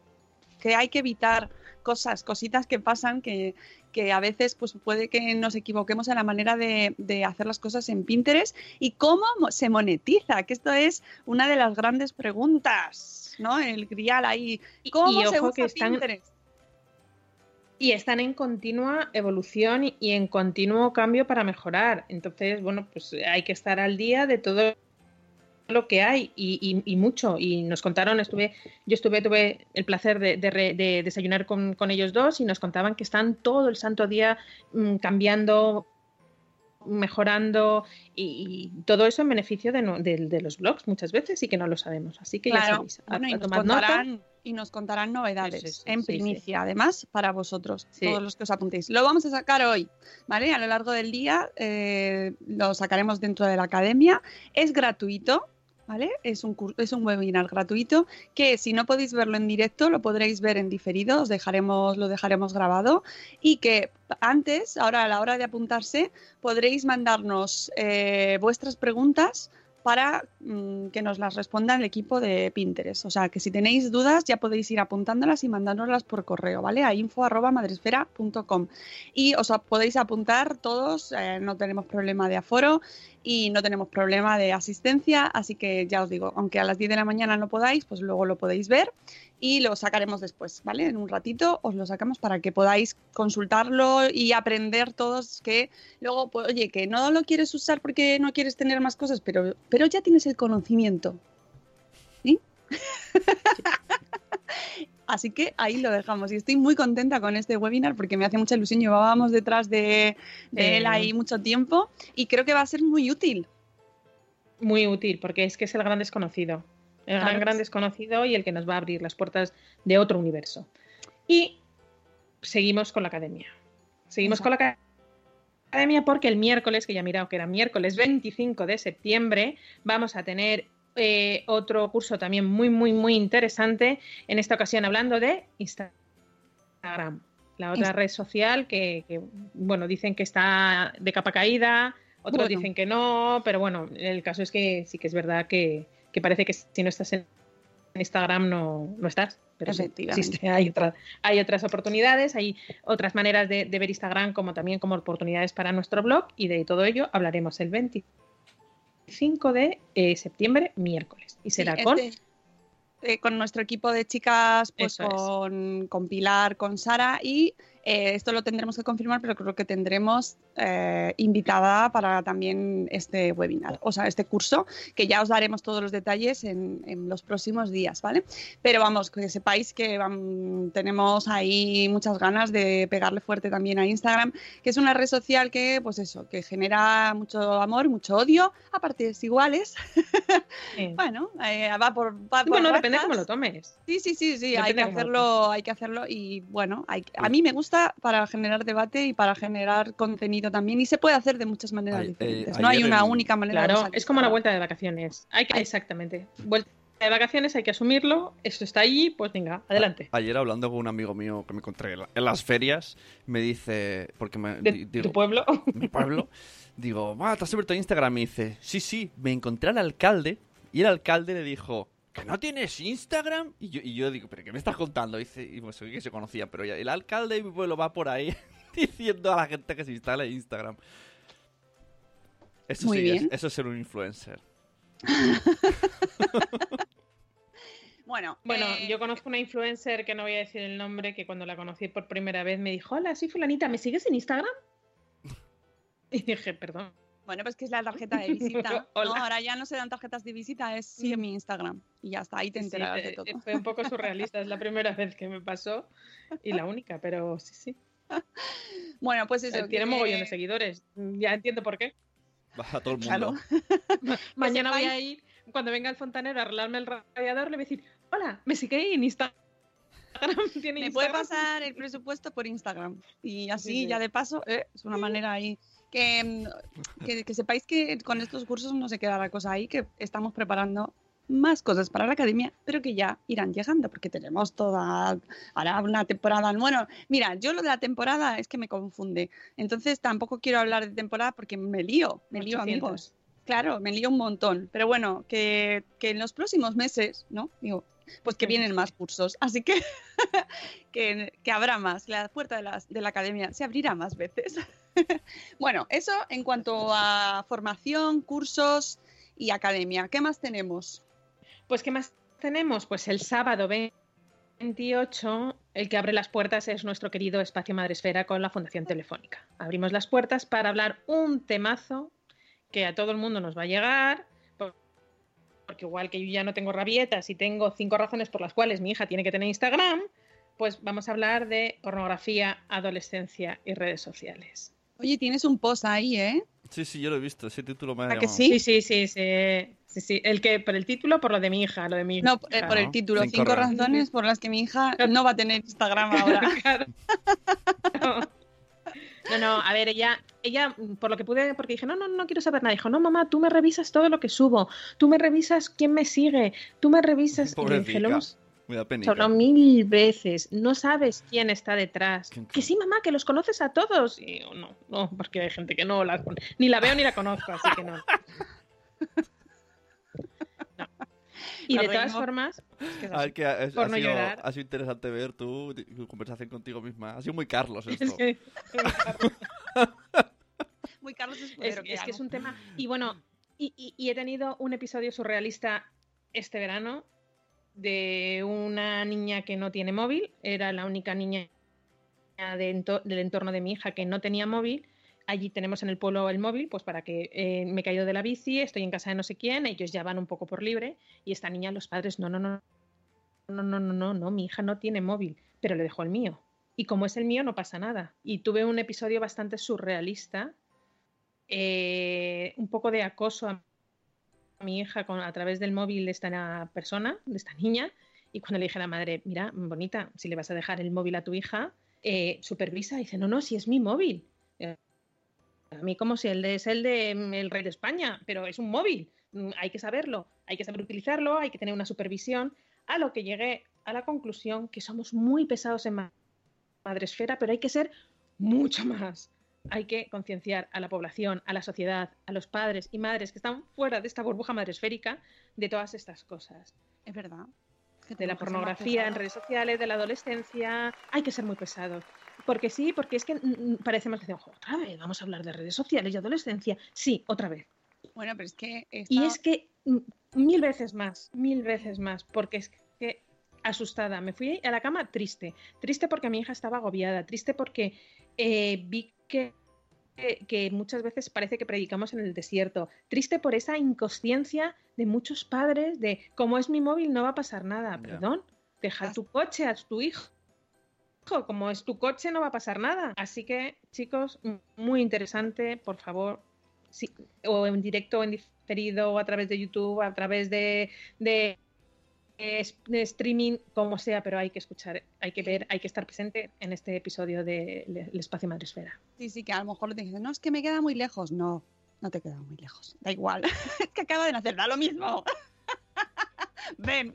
Speaker 4: qué hay que evitar, cosas, cositas que pasan que, que a veces pues puede que nos equivoquemos en la manera de, de hacer las cosas en Pinterest y cómo mo- se monetiza, que esto es una de las grandes preguntas, ¿no? El grial ahí.
Speaker 5: Y-
Speaker 4: ¿Cómo
Speaker 5: y
Speaker 4: se
Speaker 5: ojo
Speaker 4: usa
Speaker 5: que están-
Speaker 4: Pinterest?
Speaker 5: Y están en continua evolución y, y en continuo cambio para mejorar. Entonces, bueno, pues hay que estar al día de todo lo que hay y, y- y mucho. Y nos contaron, estuve, yo estuve, tuve el placer de, de re- de desayunar con, con ellos dos y nos contaban que están todo el santo día mm, cambiando, mejorando y, y todo eso en beneficio de, no- de- de los blogs muchas veces y que no lo sabemos. Así que ya
Speaker 4: Claro,
Speaker 5: sabéis, a-
Speaker 4: bueno, y nos, contarán, y nos contarán novedades en
Speaker 5: sí,
Speaker 4: primicia, además, para vosotros,
Speaker 5: Sí.
Speaker 4: todos los que os apuntéis. Lo vamos a sacar hoy, ¿vale? A lo largo del día eh, lo sacaremos dentro de la academia. Es gratuito, ¿vale? Es un, es un webinar gratuito que si no podéis verlo en directo, lo podréis ver en diferido, os dejaremos, lo dejaremos grabado y que antes, ahora a la hora de apuntarse, podréis mandarnos eh, vuestras preguntas para mm, que nos las responda el equipo de Pinterest. O sea, que si tenéis dudas ya podéis ir apuntándolas y mandándolas por correo, ¿vale? A info.madresfera.com. Y os podéis apuntar todos, eh, no tenemos problema de aforo y no tenemos problema de asistencia, así que ya os digo, aunque a las 10 de la mañana no podáis, pues luego lo podéis ver y lo sacaremos después, ¿vale? En un ratito os lo sacamos para que podáis consultarlo y aprender todos que luego, pues, oye, que no lo quieres usar porque no quieres tener más cosas, pero, pero ya tienes el conocimiento. ¿Sí? Así que ahí lo dejamos. Y estoy muy contenta con este webinar porque me hace mucha ilusión. Llevábamos detrás de, de él ahí mucho tiempo y creo que va a ser muy útil.
Speaker 5: Muy útil, porque es que es el gran desconocido. El
Speaker 4: Claro
Speaker 5: gran, gran desconocido y el que nos va a abrir las puertas de otro universo. Y seguimos con la academia. Seguimos con la aca- academia porque el miércoles, que ya he mirado que era miércoles 25 de septiembre, vamos a tener eh, otro curso también muy, muy, muy interesante. En esta ocasión hablando de Instagram. La otra red social que, que, bueno, dicen que está de capa caída, otros
Speaker 4: Bueno.
Speaker 5: dicen que no, pero bueno, el caso es que sí que es verdad que, que parece que si no estás en Instagram no, no estás. Pero sí, existe, hay, otra- hay otras oportunidades, hay otras maneras de, de ver Instagram como también como oportunidades para nuestro blog y de todo ello hablaremos el 25 de eh, septiembre, miércoles. Y será
Speaker 4: Sí,
Speaker 5: con...
Speaker 4: este- eh, con nuestro equipo de chicas, pues con, con Pilar, con Sara y eh, esto lo tendremos que confirmar, pero creo que tendremos eh, invitada para también este webinar, o sea, este curso, que ya os daremos todos los detalles en, en los próximos días, ¿vale? Pero vamos, que sepáis que tenemos ahí muchas ganas de pegarle fuerte también a Instagram, que es una red social que, pues eso, que genera mucho amor, mucho odio, a partes iguales. Bueno, eh, va por. Va por
Speaker 5: bueno, depende
Speaker 4: razas.
Speaker 5: cómo lo tomes.
Speaker 4: Sí, sí, sí, sí, hay que hacerlo, hay que hacerlo y bueno, hay, a mí me gusta para generar debate y para generar contenido también y se puede hacer de muchas maneras
Speaker 6: Ay- eh,
Speaker 4: diferentes. no hay una
Speaker 6: en-
Speaker 4: única manera. de
Speaker 5: Claro,
Speaker 4: usar
Speaker 5: es como la vuelta de vacaciones. Hay que,
Speaker 4: Ay.
Speaker 5: exactamente. Vuelta de vacaciones, hay que asumirlo. Esto está allí, pues venga, adelante.
Speaker 6: Ayer hablando con un amigo mío que me encontré en la- en las ferias, me dice, porque me
Speaker 5: De
Speaker 6: digo,
Speaker 5: tu pueblo.
Speaker 6: mi pueblo, digo, va, ¿te has abierto Instagram? Y me dice, sí, sí, me encontré al alcalde y el alcalde le dijo, ¿que no tienes Instagram? Y yo, y yo digo, ¿pero qué me estás contando? Y dice, y pues que se conocía, pero ya, el alcalde de mi pueblo va por ahí diciendo a la gente que se instale Instagram. Eso
Speaker 4: Muy
Speaker 6: sí,
Speaker 4: bien.
Speaker 6: Es, eso es ser un influencer.
Speaker 4: Bueno,
Speaker 5: Bueno,
Speaker 4: eh,
Speaker 5: yo conozco una influencer que no voy a decir el nombre, que cuando la conocí por primera vez me dijo, hola, soy fulanita, ¿me sigues en Instagram? Y dije, perdón.
Speaker 4: Bueno, pues que es la tarjeta de visita. Ahora ya no se dan tarjetas de visita, es sí en mi Instagram. Y ya está, ahí te
Speaker 5: Sí,
Speaker 4: enterarás
Speaker 5: eh,
Speaker 4: de todo.
Speaker 5: Fue un poco surrealista, es la primera vez que me pasó y la única, pero sí, sí.
Speaker 4: Bueno, pues eso.
Speaker 5: Eh, Tiene
Speaker 4: que-
Speaker 5: mogollón de seguidores. Ya entiendo por qué.
Speaker 6: Va a todo el
Speaker 4: Claro.
Speaker 6: mundo.
Speaker 5: Mañana voy a ir, cuando venga el fontanero a arreglarme el radiador, le voy a decir, hola, me sigue en Instagram. ¿Tiene
Speaker 4: Me puede pasar el presupuesto por Instagram. Y así,
Speaker 5: Sí, sí.
Speaker 4: ya de paso, eh, es una manera ahí. Que, que, que sepáis que con estos cursos no se queda la cosa ahí, que estamos preparando más cosas para la academia, pero que ya irán llegando, porque tenemos toda ahora una temporada. Bueno, mira, yo lo de la temporada es que me confunde. Entonces tampoco quiero hablar de temporada porque me lío, me lío
Speaker 5: 800.
Speaker 4: amigos. Claro, me lío un montón. Pero bueno, que, que en los próximos meses, ¿no? Digo, pues que vienen más cursos. Así que, que, que habrá más. La puerta de, las- de la academia se abrirá más veces. bueno, eso en cuanto a formación, cursos y academia. ¿Qué más tenemos?
Speaker 5: Pues, ¿qué más tenemos? Pues el sábado 28, el que abre las puertas es nuestro querido Espacio Madresfera con la Fundación Telefónica. Abrimos las puertas para hablar un temazo que a todo el mundo nos va a llegar, porque igual que yo ya no tengo rabietas y tengo cinco razones por las cuales mi hija tiene que tener Instagram, pues vamos a hablar de pornografía, adolescencia y redes sociales.
Speaker 4: Oye, tienes un post ahí, ¿eh?
Speaker 6: Sí, sí, yo lo he visto. Ese título me ha
Speaker 4: ¿A que sí?
Speaker 5: Sí, sí, sí, sí, sí, sí. El que por el título, por lo de mi hija, lo de mi hija.
Speaker 4: No, eh, por el título.
Speaker 6: Cinco
Speaker 4: Cinco,
Speaker 6: razones.
Speaker 4: razones por las que mi hija no va a tener Instagram ahora.
Speaker 5: Claro. No, no, a ver, ella, ella, por lo que pude, porque dije, no, no, no quiero saber nada. Dijo, no, mamá, tú me revisas todo lo que subo, tú me revisas quién me sigue, tú me revisas. Y le dije, lo
Speaker 6: Pobrecita.
Speaker 5: hemos
Speaker 6: Me da penita.
Speaker 5: hablado mil veces, no sabes quién está detrás.
Speaker 6: ¿Quién-
Speaker 5: Que sí, mamá, que los conoces a todos. Y yo, no, no, porque hay gente que no la ni la veo ni la conozco, así que no. No. Y de todas formas, es que es
Speaker 6: A ver,
Speaker 5: así.
Speaker 6: que ha,
Speaker 5: Por
Speaker 6: ha
Speaker 5: no
Speaker 6: sido,
Speaker 5: llorar.
Speaker 6: ha sido interesante ver tu, tu conversación contigo misma. Ha sido muy Carlos esto.
Speaker 5: Que-
Speaker 4: Muy Carlos
Speaker 5: Es,
Speaker 4: Escudero.
Speaker 5: es que es un tema. Y bueno, y, y- y he tenido un episodio surrealista este verano de una niña que no tiene móvil, era la única niña de ento- del entorno de mi hija que no tenía móvil. Allí tenemos en el pueblo el móvil, pues para que eh, me he caído de la bici, estoy en casa de no sé quién, ellos ya van un poco por libre y esta niña, los padres, no, no, no, no, no, no, no, no, mi hija no tiene móvil, pero le dejó el mío. Y como es el mío, no pasa nada. Y tuve un episodio bastante surrealista, eh, un poco de acoso a mi hija con, a través del móvil de esta persona, de esta niña, y cuando le dije a la madre, mira, bonita, si le vas a dejar el móvil a tu hija, eh, supervisa, dice, no, no, si es mi móvil. A mí como si el de, es el de mm, el rey de España, pero es un móvil. Mm, Hay que saberlo, hay que saber utilizarlo, hay que tener una supervisión. A lo que llegué a la conclusión que somos muy pesados en ma- madresfera, pero hay que ser mucho más. Hay que concienciar a la población, a la sociedad, a los padres y madres que están fuera de esta burbuja madresférica de todas estas cosas.
Speaker 4: Es verdad.
Speaker 5: De la pornografía en redes sociales, de la adolescencia. Hay que ser muy pesados. Porque sí, porque es que mm, parecemos que decimos, otra vez, vamos a hablar de redes sociales y adolescencia. Sí, otra vez.
Speaker 4: Bueno, pero es que.
Speaker 5: Y es que mm, mil veces más, mil veces más, porque es que asustada, me fui a la cama triste, triste porque mi hija estaba agobiada, triste porque eh, vi que, que- que muchas veces parece que predicamos en el desierto, triste por esa inconsciencia de muchos padres de como es mi móvil no va a pasar nada,
Speaker 6: Ya.
Speaker 5: perdón, deja
Speaker 4: As-
Speaker 5: tu coche a tu hijo. Como es tu coche, no va a pasar nada. Así que, chicos, muy interesante, por favor, sí, o en directo, o en diferido, o a través de YouTube, a través de, de, es- de streaming, como sea, pero hay que escuchar, hay que ver, hay que estar presente en este episodio de Le- El Espacio Madresfera.
Speaker 4: Sí, sí, que a lo mejor te dicen, no, es que me queda muy lejos. No, no te queda muy lejos. Da igual. es que acaba de nacer, da lo mismo. Ven.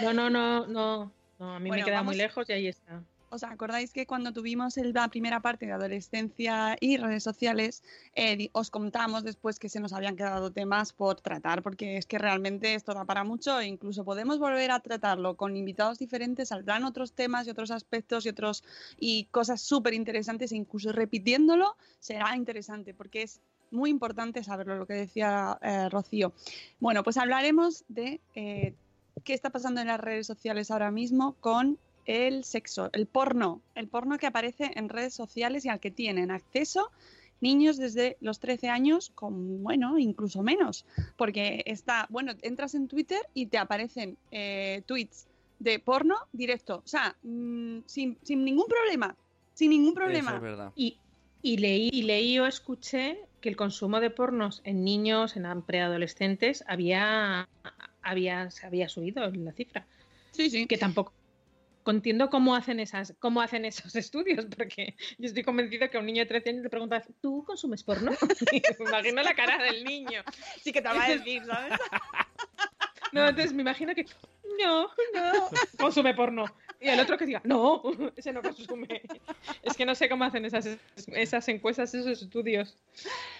Speaker 5: No, no, no, no, no, a mí
Speaker 4: Bueno,
Speaker 5: me queda
Speaker 4: vamos-
Speaker 5: muy lejos y ahí está.
Speaker 4: ¿Os acordáis que cuando tuvimos la primera parte de adolescencia y redes sociales, eh, os contamos después que se nos habían quedado temas por tratar, porque es que realmente esto da para mucho e incluso podemos volver a tratarlo con invitados diferentes, saldrán otros temas y otros aspectos y otros y cosas súper interesantes e incluso repitiéndolo será interesante porque es muy importante saberlo, lo que decía eh, Rocío. Bueno, pues hablaremos de eh, qué está pasando en las redes sociales ahora mismo con el sexo, el porno, el porno que aparece en redes sociales y al que tienen acceso niños desde los 13 años, con, bueno, incluso menos, porque está, bueno, entras en Twitter y te aparecen eh, tweets de porno directo, o sea, mm, sin, sin ningún problema, sin ningún
Speaker 6: Eso
Speaker 4: problema.
Speaker 6: es verdad.
Speaker 5: Y, y leí, y leí o escuché que el consumo de pornos en niños, en preadolescentes, había, había, se había subido la cifra.
Speaker 4: Sí, sí.
Speaker 5: que tampoco entiendo cómo hacen esas cómo hacen esos estudios porque yo estoy convencido que a un niño de 13 años le preguntas ¿tú consumes porno? me imagino la cara del niño
Speaker 4: Sí que te va a decir, ¿sabes?
Speaker 5: no entonces me imagino que no no consume porno y el otro que diga no ese no consume es que no sé cómo hacen esas esas encuestas esos estudios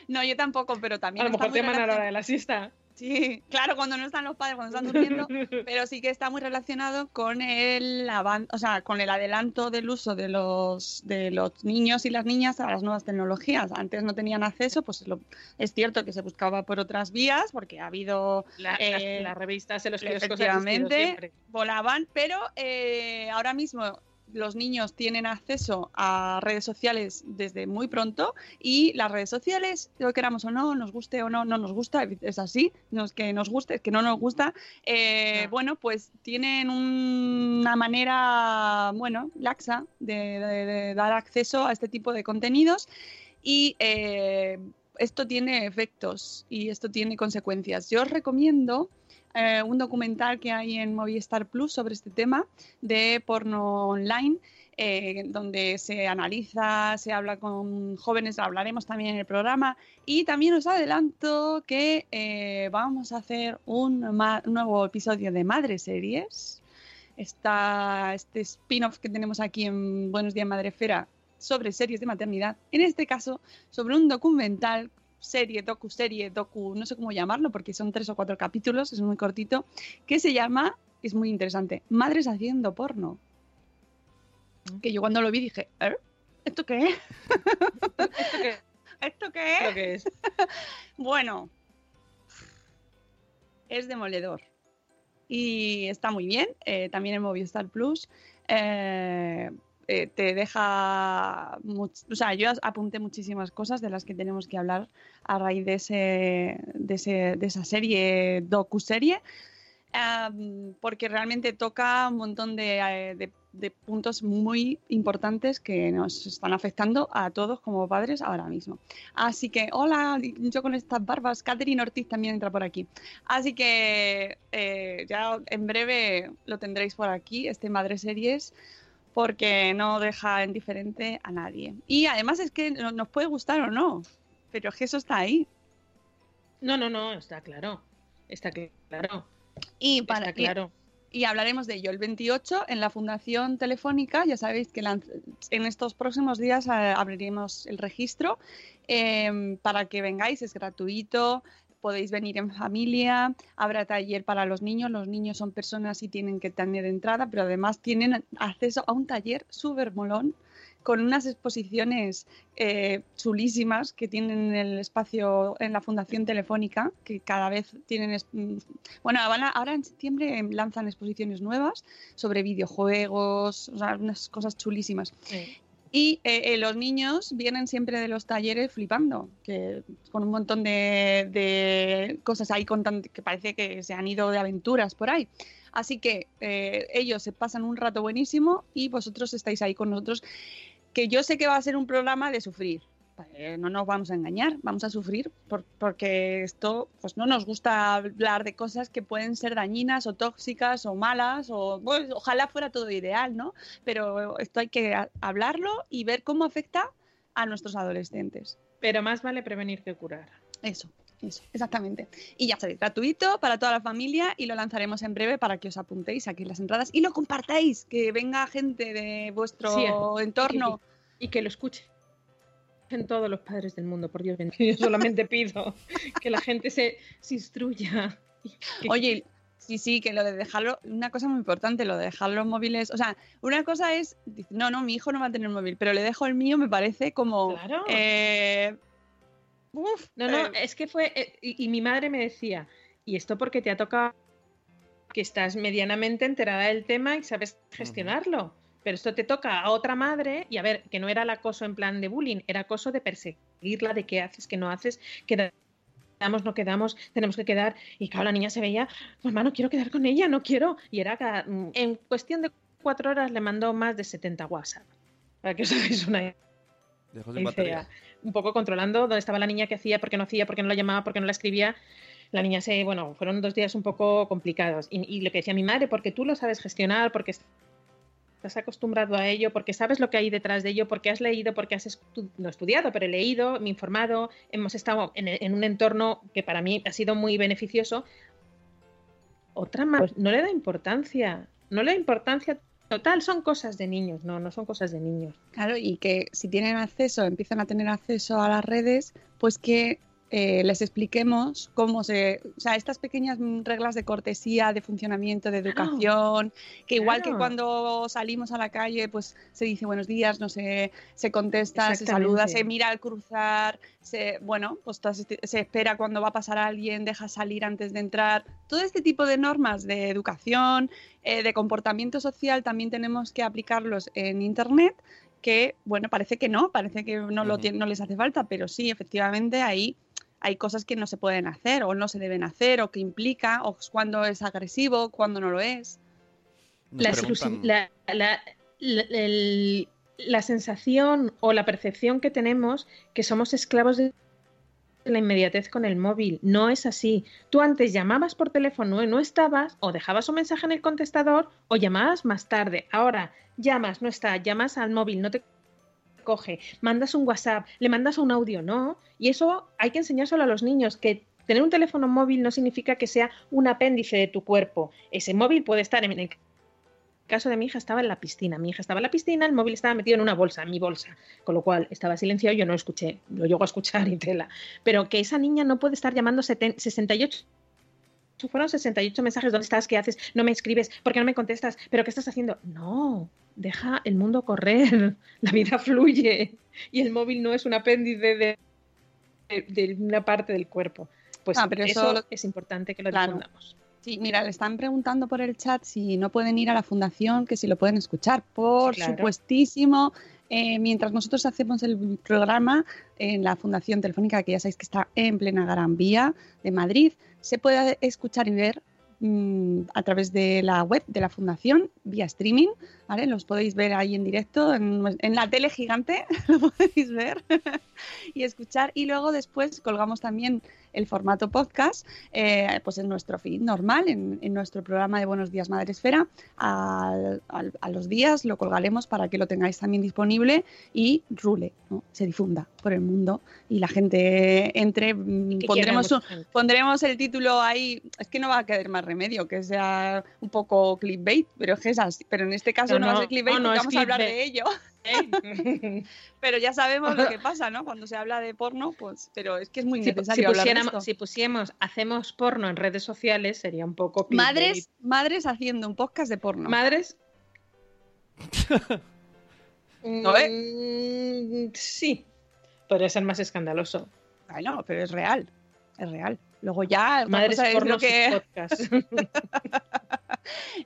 Speaker 4: No, yo tampoco, pero
Speaker 5: a
Speaker 4: también
Speaker 5: lo
Speaker 4: está
Speaker 5: mejor te llaman a la hora de la siesta
Speaker 4: Sí, claro, cuando no están los padres, cuando están durmiendo, pero sí que está muy relacionado con el avan- o sea, con el adelanto del uso de los de los niños y las niñas a las nuevas tecnologías. Antes no tenían acceso, pues lo- es cierto que se buscaba por otras vías, porque ha habido
Speaker 5: La-
Speaker 4: Eh,
Speaker 5: las, las revistas en los existido
Speaker 4: efectivamente volaban, pero eh, ahora mismo los niños tienen acceso a redes sociales desde muy pronto y las redes sociales, lo queramos o no, nos guste o no, no nos gusta, es así, no es que nos guste, es que no nos gusta, eh,
Speaker 5: No.
Speaker 4: bueno, pues tienen una manera, bueno, laxa de, de- de dar acceso a este tipo de contenidos y eh, esto tiene efectos y esto tiene consecuencias. Yo os recomiendo eh, un documental que hay en Movistar Plus sobre este tema de porno online, eh, donde se analiza, se habla con jóvenes, hablaremos también en el programa. Y también os adelanto que eh, vamos a hacer un nuevo episodio de Madre Series. Este spin-off que tenemos aquí en Buenos Días Madrefera sobre series de maternidad. En este caso, sobre un documental serie, docu, serie, docu, no sé cómo llamarlo, porque son tres o cuatro capítulos, es muy cortito, que se llama, es muy interesante, Madres haciendo porno. Que yo cuando lo vi dije, "¿Eh? ¿esto qué es?
Speaker 5: ¿Esto qué
Speaker 4: ¿Esto qué
Speaker 5: es
Speaker 4: es?
Speaker 5: lo que es?
Speaker 4: Bueno, es demoledor. y está muy bien. eh, también en Movistar Plus. Eh, eh, te deja, o sea, yo apunté muchísimas cosas de las que tenemos que hablar a raíz de, ese, de, ese- de esa serie, docu-serie, porque realmente toca un montón de, eh, de puntos muy importantes que nos están afectando a todos como padres ahora mismo. Así que, hola, yo con estas barbas, Catherine Ortiz también entra por aquí. Así que eh, ya en breve lo tendréis por aquí, este Madre Series, porque no deja indiferente a nadie. Y además es que no- nos puede gustar o no, pero es que eso está ahí.
Speaker 5: No, no, no, está claro. Está cl- claro.
Speaker 4: Y, para,
Speaker 5: Está claro.
Speaker 4: y, y hablaremos de ello el 28 en la Fundación Telefónica. Ya sabéis que en estos próximos días eh, abriremos el registro eh, para que vengáis, es gratuito. Podéis venir en familia, habrá taller para los niños. Los niños son personas y tienen que tener entrada, pero además tienen acceso a un taller súper molón con unas exposiciones eh, chulísimas que tienen en el espacio en la Fundación Telefónica, que cada vez tienen... mm, Bueno, ahora en septiembre em, lanzan exposiciones nuevas sobre videojuegos, unas cosas chulísimas.
Speaker 5: Sí.
Speaker 4: Y eh, eh, los niños vienen siempre de los talleres flipando, que con un montón de, cosas ahí contando que parece que se han ido de aventuras por ahí. Así que eh, ellos se pasan un rato buenísimo y vosotros estáis ahí con nosotros, que yo sé que va a ser un programa de sufrir. Eh, no nos vamos a engañar, vamos a sufrir por- porque esto, pues no nos gusta hablar de cosas que pueden ser dañinas o tóxicas o malas o pues, ojalá fuera todo ideal, ¿no? Pero esto hay que hablarlo y ver cómo afecta a nuestros adolescentes.
Speaker 5: Pero más vale prevenir que curar.
Speaker 4: Eso, eso, exactamente. Y ya sabéis, gratuito para toda la familia y lo lanzaremos en breve para que os apuntéis aquí las entradas y lo compartáis, que venga gente de vuestro
Speaker 5: Sí,
Speaker 4: entorno.
Speaker 5: Y que lo todos los padres del mundo, por Dios bendito. Yo solamente pido que la gente se, se instruya. que-
Speaker 4: Oye, sí, sí, que lo de dejarlo, una cosa muy importante, lo de dejar los móviles, o sea, una cosa es, no, no, mi hijo no va a tener móvil, pero le dejo el mío, me parece como...
Speaker 5: Claro.
Speaker 4: eh, uf,
Speaker 5: No, no,
Speaker 4: eh,
Speaker 5: es que fue. eh, y, y mi madre me decía, ¿y esto porque te ha tocado que estás medianamente enterada del tema y sabes gestionarlo? Pero esto te toca a otra madre, y a ver, que no era el acoso en plan de bullying, era acoso de perseguirla, de qué haces, qué no haces, quedamos, no quedamos, tenemos que quedar. Y claro, la niña se veía, mamá, no quiero quedar con ella, no quiero. Y era cada- mm, en cuestión de cuatro horas le mandó más de 70 WhatsApp. Para que os hagáis una
Speaker 6: batería.
Speaker 5: un poco controlando dónde estaba la niña, qué hacía, por qué no hacía, por qué no la llamaba, por qué no la escribía. La niña se, bueno, fueron dos días un poco complicados. Y, y lo que decía mi madre, porque tú lo sabes gestionar, porque estás acostumbrado a ello, porque sabes lo que hay detrás de ello, porque has leído, porque has estu- no estudiado, pero he leído, me he informado, hemos estado en, un entorno que para mí ha sido muy beneficioso. Otra más, no le da importancia, no le da importancia total, son cosas de niños, no, no son cosas de niños.
Speaker 4: Claro, y que si tienen acceso, empiezan a tener acceso a las redes, pues que eh, les expliquemos cómo se, o sea, estas pequeñas reglas de cortesía, de funcionamiento, de
Speaker 5: Claro.
Speaker 4: educación, que igual que cuando salimos a la calle, pues se dice buenos días, no sé, se contesta, se saluda, se mira al cruzar, se, bueno, pues se espera cuando va a pasar alguien, deja salir antes de entrar. Todo este tipo de normas de educación, eh, de comportamiento social, también tenemos que aplicarlos en Internet que, bueno, parece que no, parece que no, lo
Speaker 6: Ujú.
Speaker 4: tien- no les hace falta, pero sí, efectivamente, ahí hay cosas que no se pueden hacer o no se deben hacer o que implica o cuando es agresivo, cuando no lo es.
Speaker 5: La,
Speaker 6: preguntan-
Speaker 5: exclusi- la, la- la- el- la sensación o la percepción que tenemos que somos esclavos de la inmediatez con el móvil. No es así. Tú antes llamabas por teléfono y no estabas, o dejabas un mensaje en el contestador, o llamabas más tarde. Ahora, llamas, no está, llamas al móvil, no te coge, mandas un WhatsApp, le mandas un audio, no. Y eso hay que enseñárselo a los niños, que tener un teléfono móvil no significa que sea un apéndice de tu cuerpo. Ese móvil puede estar en el caso de mi hija estaba en la piscina. Mi hija estaba en la piscina, el móvil estaba metido en una bolsa, en mi bolsa. Con lo cual estaba silenciado, yo no escuché, lo llego a escuchar y tela. Pero que esa niña no puede estar llamando seten- 68 fueron 68 mensajes, ¿dónde estás? ¿Qué haces? No me escribes, ¿por qué no me contestas? ¿Pero qué estás haciendo? No, deja el mundo correr, la vida fluye y el móvil no es un apéndice de, de- de una parte del cuerpo. Pues
Speaker 4: Ah, pero
Speaker 5: eso,
Speaker 4: eso-
Speaker 5: es importante que lo
Speaker 4: claro.
Speaker 5: difundamos.
Speaker 4: Sí, mira, le están preguntando por el chat si no pueden ir a la fundación, que si lo pueden escuchar. Por
Speaker 5: Claro.
Speaker 4: supuestísimo, eh, mientras nosotros hacemos el programa en la Fundación Telefónica, que ya sabéis que está en plena Gran Vía de Madrid, se puede escuchar y ver mm, a través de la web de la Fundación, vía streaming. Los podéis ver ahí en directo, en, en la tele gigante, lo podéis ver y escuchar. Y luego después colgamos también el formato podcast, eh, pues en nuestro feed normal, en, en nuestro programa de Buenos Días Madre Esfera. Al- al- a los días lo colgaremos para que lo tengáis también disponible y rule, ¿no? se difunda por el mundo y la gente entre. mm, Pondremos, un-
Speaker 5: gente.
Speaker 4: pondremos el título ahí. Es que no va a quedar más remedio que sea un poco clickbait, pero es así. Pero en este caso
Speaker 5: No,
Speaker 4: no, va a ser clickbait
Speaker 5: no, no
Speaker 4: vamos a hablar de ello.
Speaker 5: ¿Eh?
Speaker 4: Pero ya sabemos lo que pasa, ¿no? Cuando se habla de porno, pues. Pero es que es muy
Speaker 5: si,
Speaker 4: necesario
Speaker 5: si
Speaker 4: hablar de
Speaker 5: pusiéramos,
Speaker 4: esto.
Speaker 5: si pusiéramos hacemos porno en redes sociales sería un poco.
Speaker 4: Madres, madres haciendo un podcast de porno.
Speaker 5: madres
Speaker 4: ¿No ve?
Speaker 5: Mm, sí podría ser más escandaloso
Speaker 4: Bueno, pero es real. Es real. Luego ya
Speaker 5: madres
Speaker 4: cosa es lo que...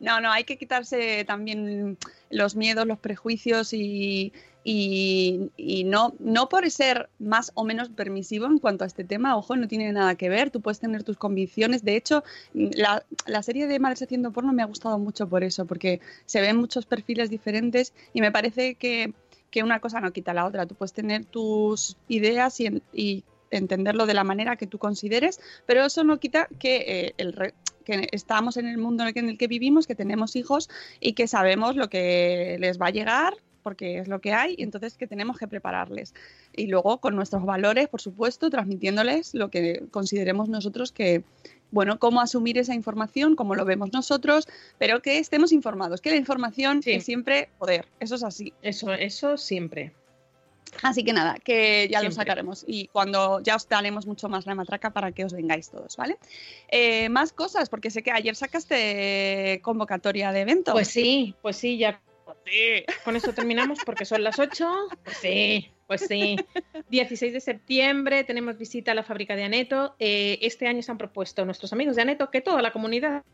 Speaker 4: No, no, hay que quitarse también los miedos, los prejuicios y, y, y no, no por ser más o menos permisivo en cuanto a este tema, ojo, no tiene nada que ver, tú puedes tener tus convicciones. De hecho, la, la serie de Madres haciendo porno me ha gustado mucho por eso, porque se ven muchos perfiles diferentes y me parece que, que una cosa no quita la otra. Tú puedes tener tus ideas y, y entenderlo de la manera que tú consideres, pero eso no quita que eh, el re- que estamos en el mundo en el que, en el que vivimos, que tenemos hijos y que sabemos lo que les va a llegar porque es lo que hay, y entonces que tenemos que prepararles. Y luego con nuestros valores, por supuesto, transmitiéndoles lo que consideremos nosotros que, bueno, cómo asumir esa información, cómo lo vemos nosotros, pero que estemos informados, que la información
Speaker 5: Sí.
Speaker 4: es siempre poder, eso es así.
Speaker 5: eso eso siempre
Speaker 4: Así que nada, que ya lo sacaremos. Y cuando ya os daremos mucho más la matraca para que os vengáis todos, ¿vale? Eh, más cosas, porque sé que ayer sacaste convocatoria de evento.
Speaker 5: pues sí pues sí ya. Con esto terminamos porque son las 8 pues sí pues sí. 16 de septiembre tenemos visita a la fábrica de Aneto. Eh, este año se han propuesto nuestros amigos de Aneto que toda la comunidad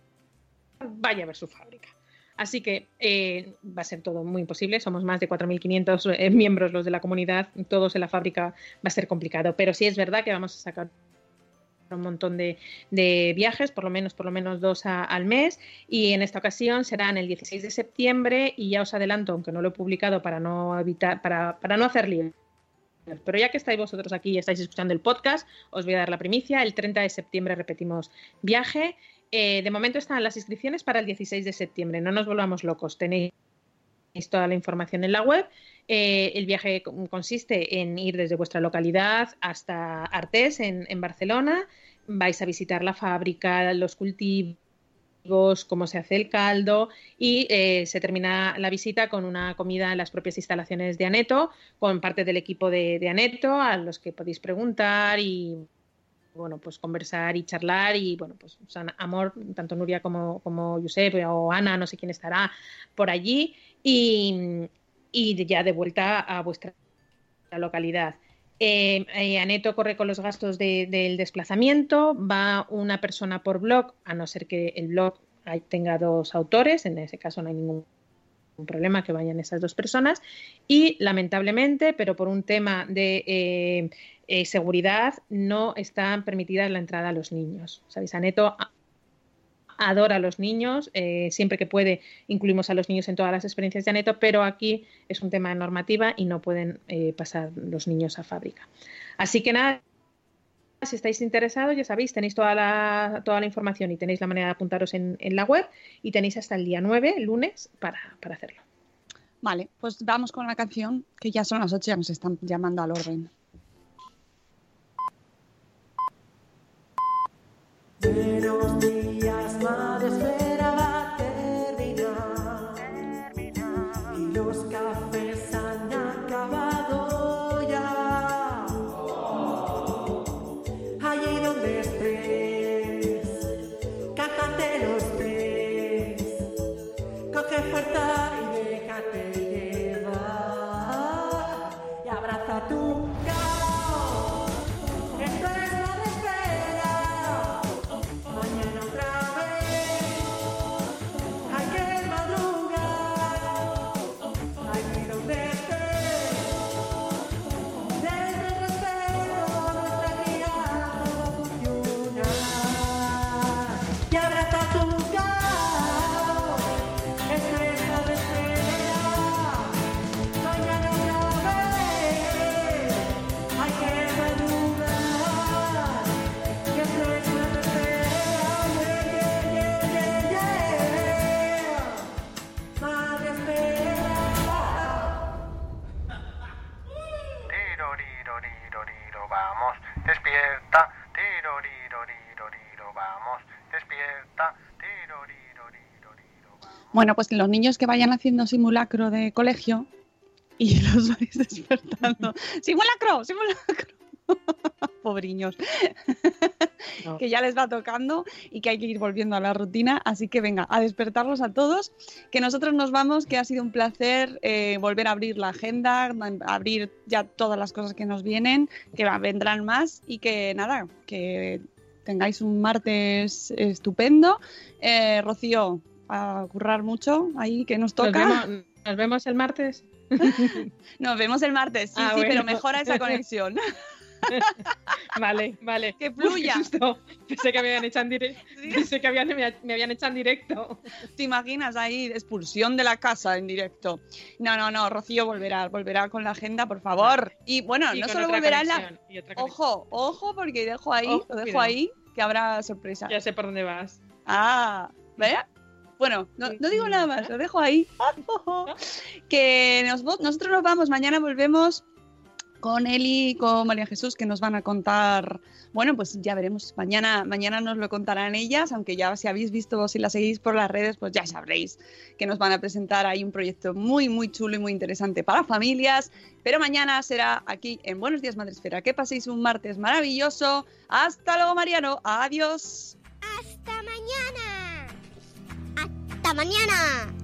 Speaker 5: vaya a ver su fábrica Así que eh, va a ser todo muy imposible. Somos más de 4.500 eh, miembros los de la comunidad. Todos en la fábrica va a ser complicado. Pero sí es verdad que vamos a sacar un montón de, viajes, por lo menos, por lo menos dos a- al mes. Y en esta ocasión serán el 16 de septiembre. Y ya os adelanto, aunque no lo he publicado para no evitar, para, para no hacer lío. Pero ya que estáis vosotros aquí y estáis escuchando el podcast, os voy a dar la primicia. El 30 de septiembre repetimos viaje. Eh, de momento están las inscripciones para el 16 de septiembre. No nos volvamos locos. Tenéis toda la información en la web. Eh, el viaje con- consiste en ir desde vuestra localidad hasta Artés, en, en Barcelona. Vais a visitar la fábrica, los cultivos, cómo se hace el caldo y eh, se termina la visita con una comida en las propias instalaciones de Aneto, con parte del equipo de, de Aneto, a los que podéis preguntar y bueno, pues conversar y charlar y bueno, pues son amor, tanto Nuria como, como Josep o Ana, no sé quién estará por allí y, y ya de vuelta a vuestra localidad. Eh, eh, Aneto corre con los gastos de- del desplazamiento, va una persona por blog, a no ser que el blog tenga dos autores, en ese caso no hay ningún problema que vayan esas dos personas y lamentablemente, pero por un tema de eh, eh, seguridad, no está permitida la entrada a los niños. ¿Sabéis? Aneto adora a los niños, eh, siempre que puede incluimos a los niños en todas las experiencias de Aneto, pero aquí es un tema de normativa y no pueden eh, pasar los niños a fábrica. Así que nada, si estáis interesados, ya sabéis, tenéis toda la, toda la información y tenéis la manera de apuntaros en, en la web y tenéis hasta el día 9, lunes, para, para hacerlo.
Speaker 4: Vale, pues vamos con la canción, que ya son las 8 ya nos están llamando al orden.
Speaker 7: Buenos días, madre Santa tu
Speaker 4: Bueno, pues los niños que vayan haciendo simulacro de colegio y los vais despertando. ¡Simulacro! ¡Simulacro! Pobriños.
Speaker 5: No.
Speaker 4: que ya les va tocando y que hay que ir volviendo a la rutina. Así que venga, a despertarlos a todos, que nosotros nos vamos, que ha sido un placer eh, volver a abrir la agenda, abrir ya todas las cosas que nos vienen, que vendrán más y que nada, que tengáis un martes estupendo. Eh, Rocío, a currar mucho ahí, que nos
Speaker 5: Nos
Speaker 4: toca.
Speaker 5: vemos, nos vemos el martes.
Speaker 4: Nos vemos el martes, sí,
Speaker 5: Ah,
Speaker 4: sí, pero mejora esa conexión.
Speaker 5: Vale, vale.
Speaker 4: Que fluya.
Speaker 5: Pensé que me habían echado en directo.
Speaker 4: Sí.
Speaker 5: Pensé que habían- me, me habían echado en directo.
Speaker 4: ¿Te imaginas ahí expulsión de la casa en directo? No, no, no, Rocío volverá, volverá con la agenda, por favor. Y bueno,
Speaker 5: Y
Speaker 4: no solo volverá en la... Ojo, ojo, porque dejo ahí, lo dejo
Speaker 5: cuidado.
Speaker 4: ahí, que habrá sorpresa.
Speaker 5: Ya sé por dónde vas.
Speaker 4: Ah, ¿ve? Bueno, no, no digo nada más, lo dejo ahí. Que nos, nosotros nos vamos, mañana volvemos con Eli y con María Jesús, que nos van a contar. Bueno, pues ya veremos. Mañana, mañana nos lo contarán ellas, aunque ya si habéis visto, si las seguís por las redes, pues ya sabréis que nos van a presentar ahí un proyecto muy, muy chulo y muy interesante para familias. Pero mañana será aquí en Buenos Días Madresfera. Que paséis un martes maravilloso. Hasta luego, Mariano. Adiós.
Speaker 3: ¡Hasta mañana! ¡Hasta mañana!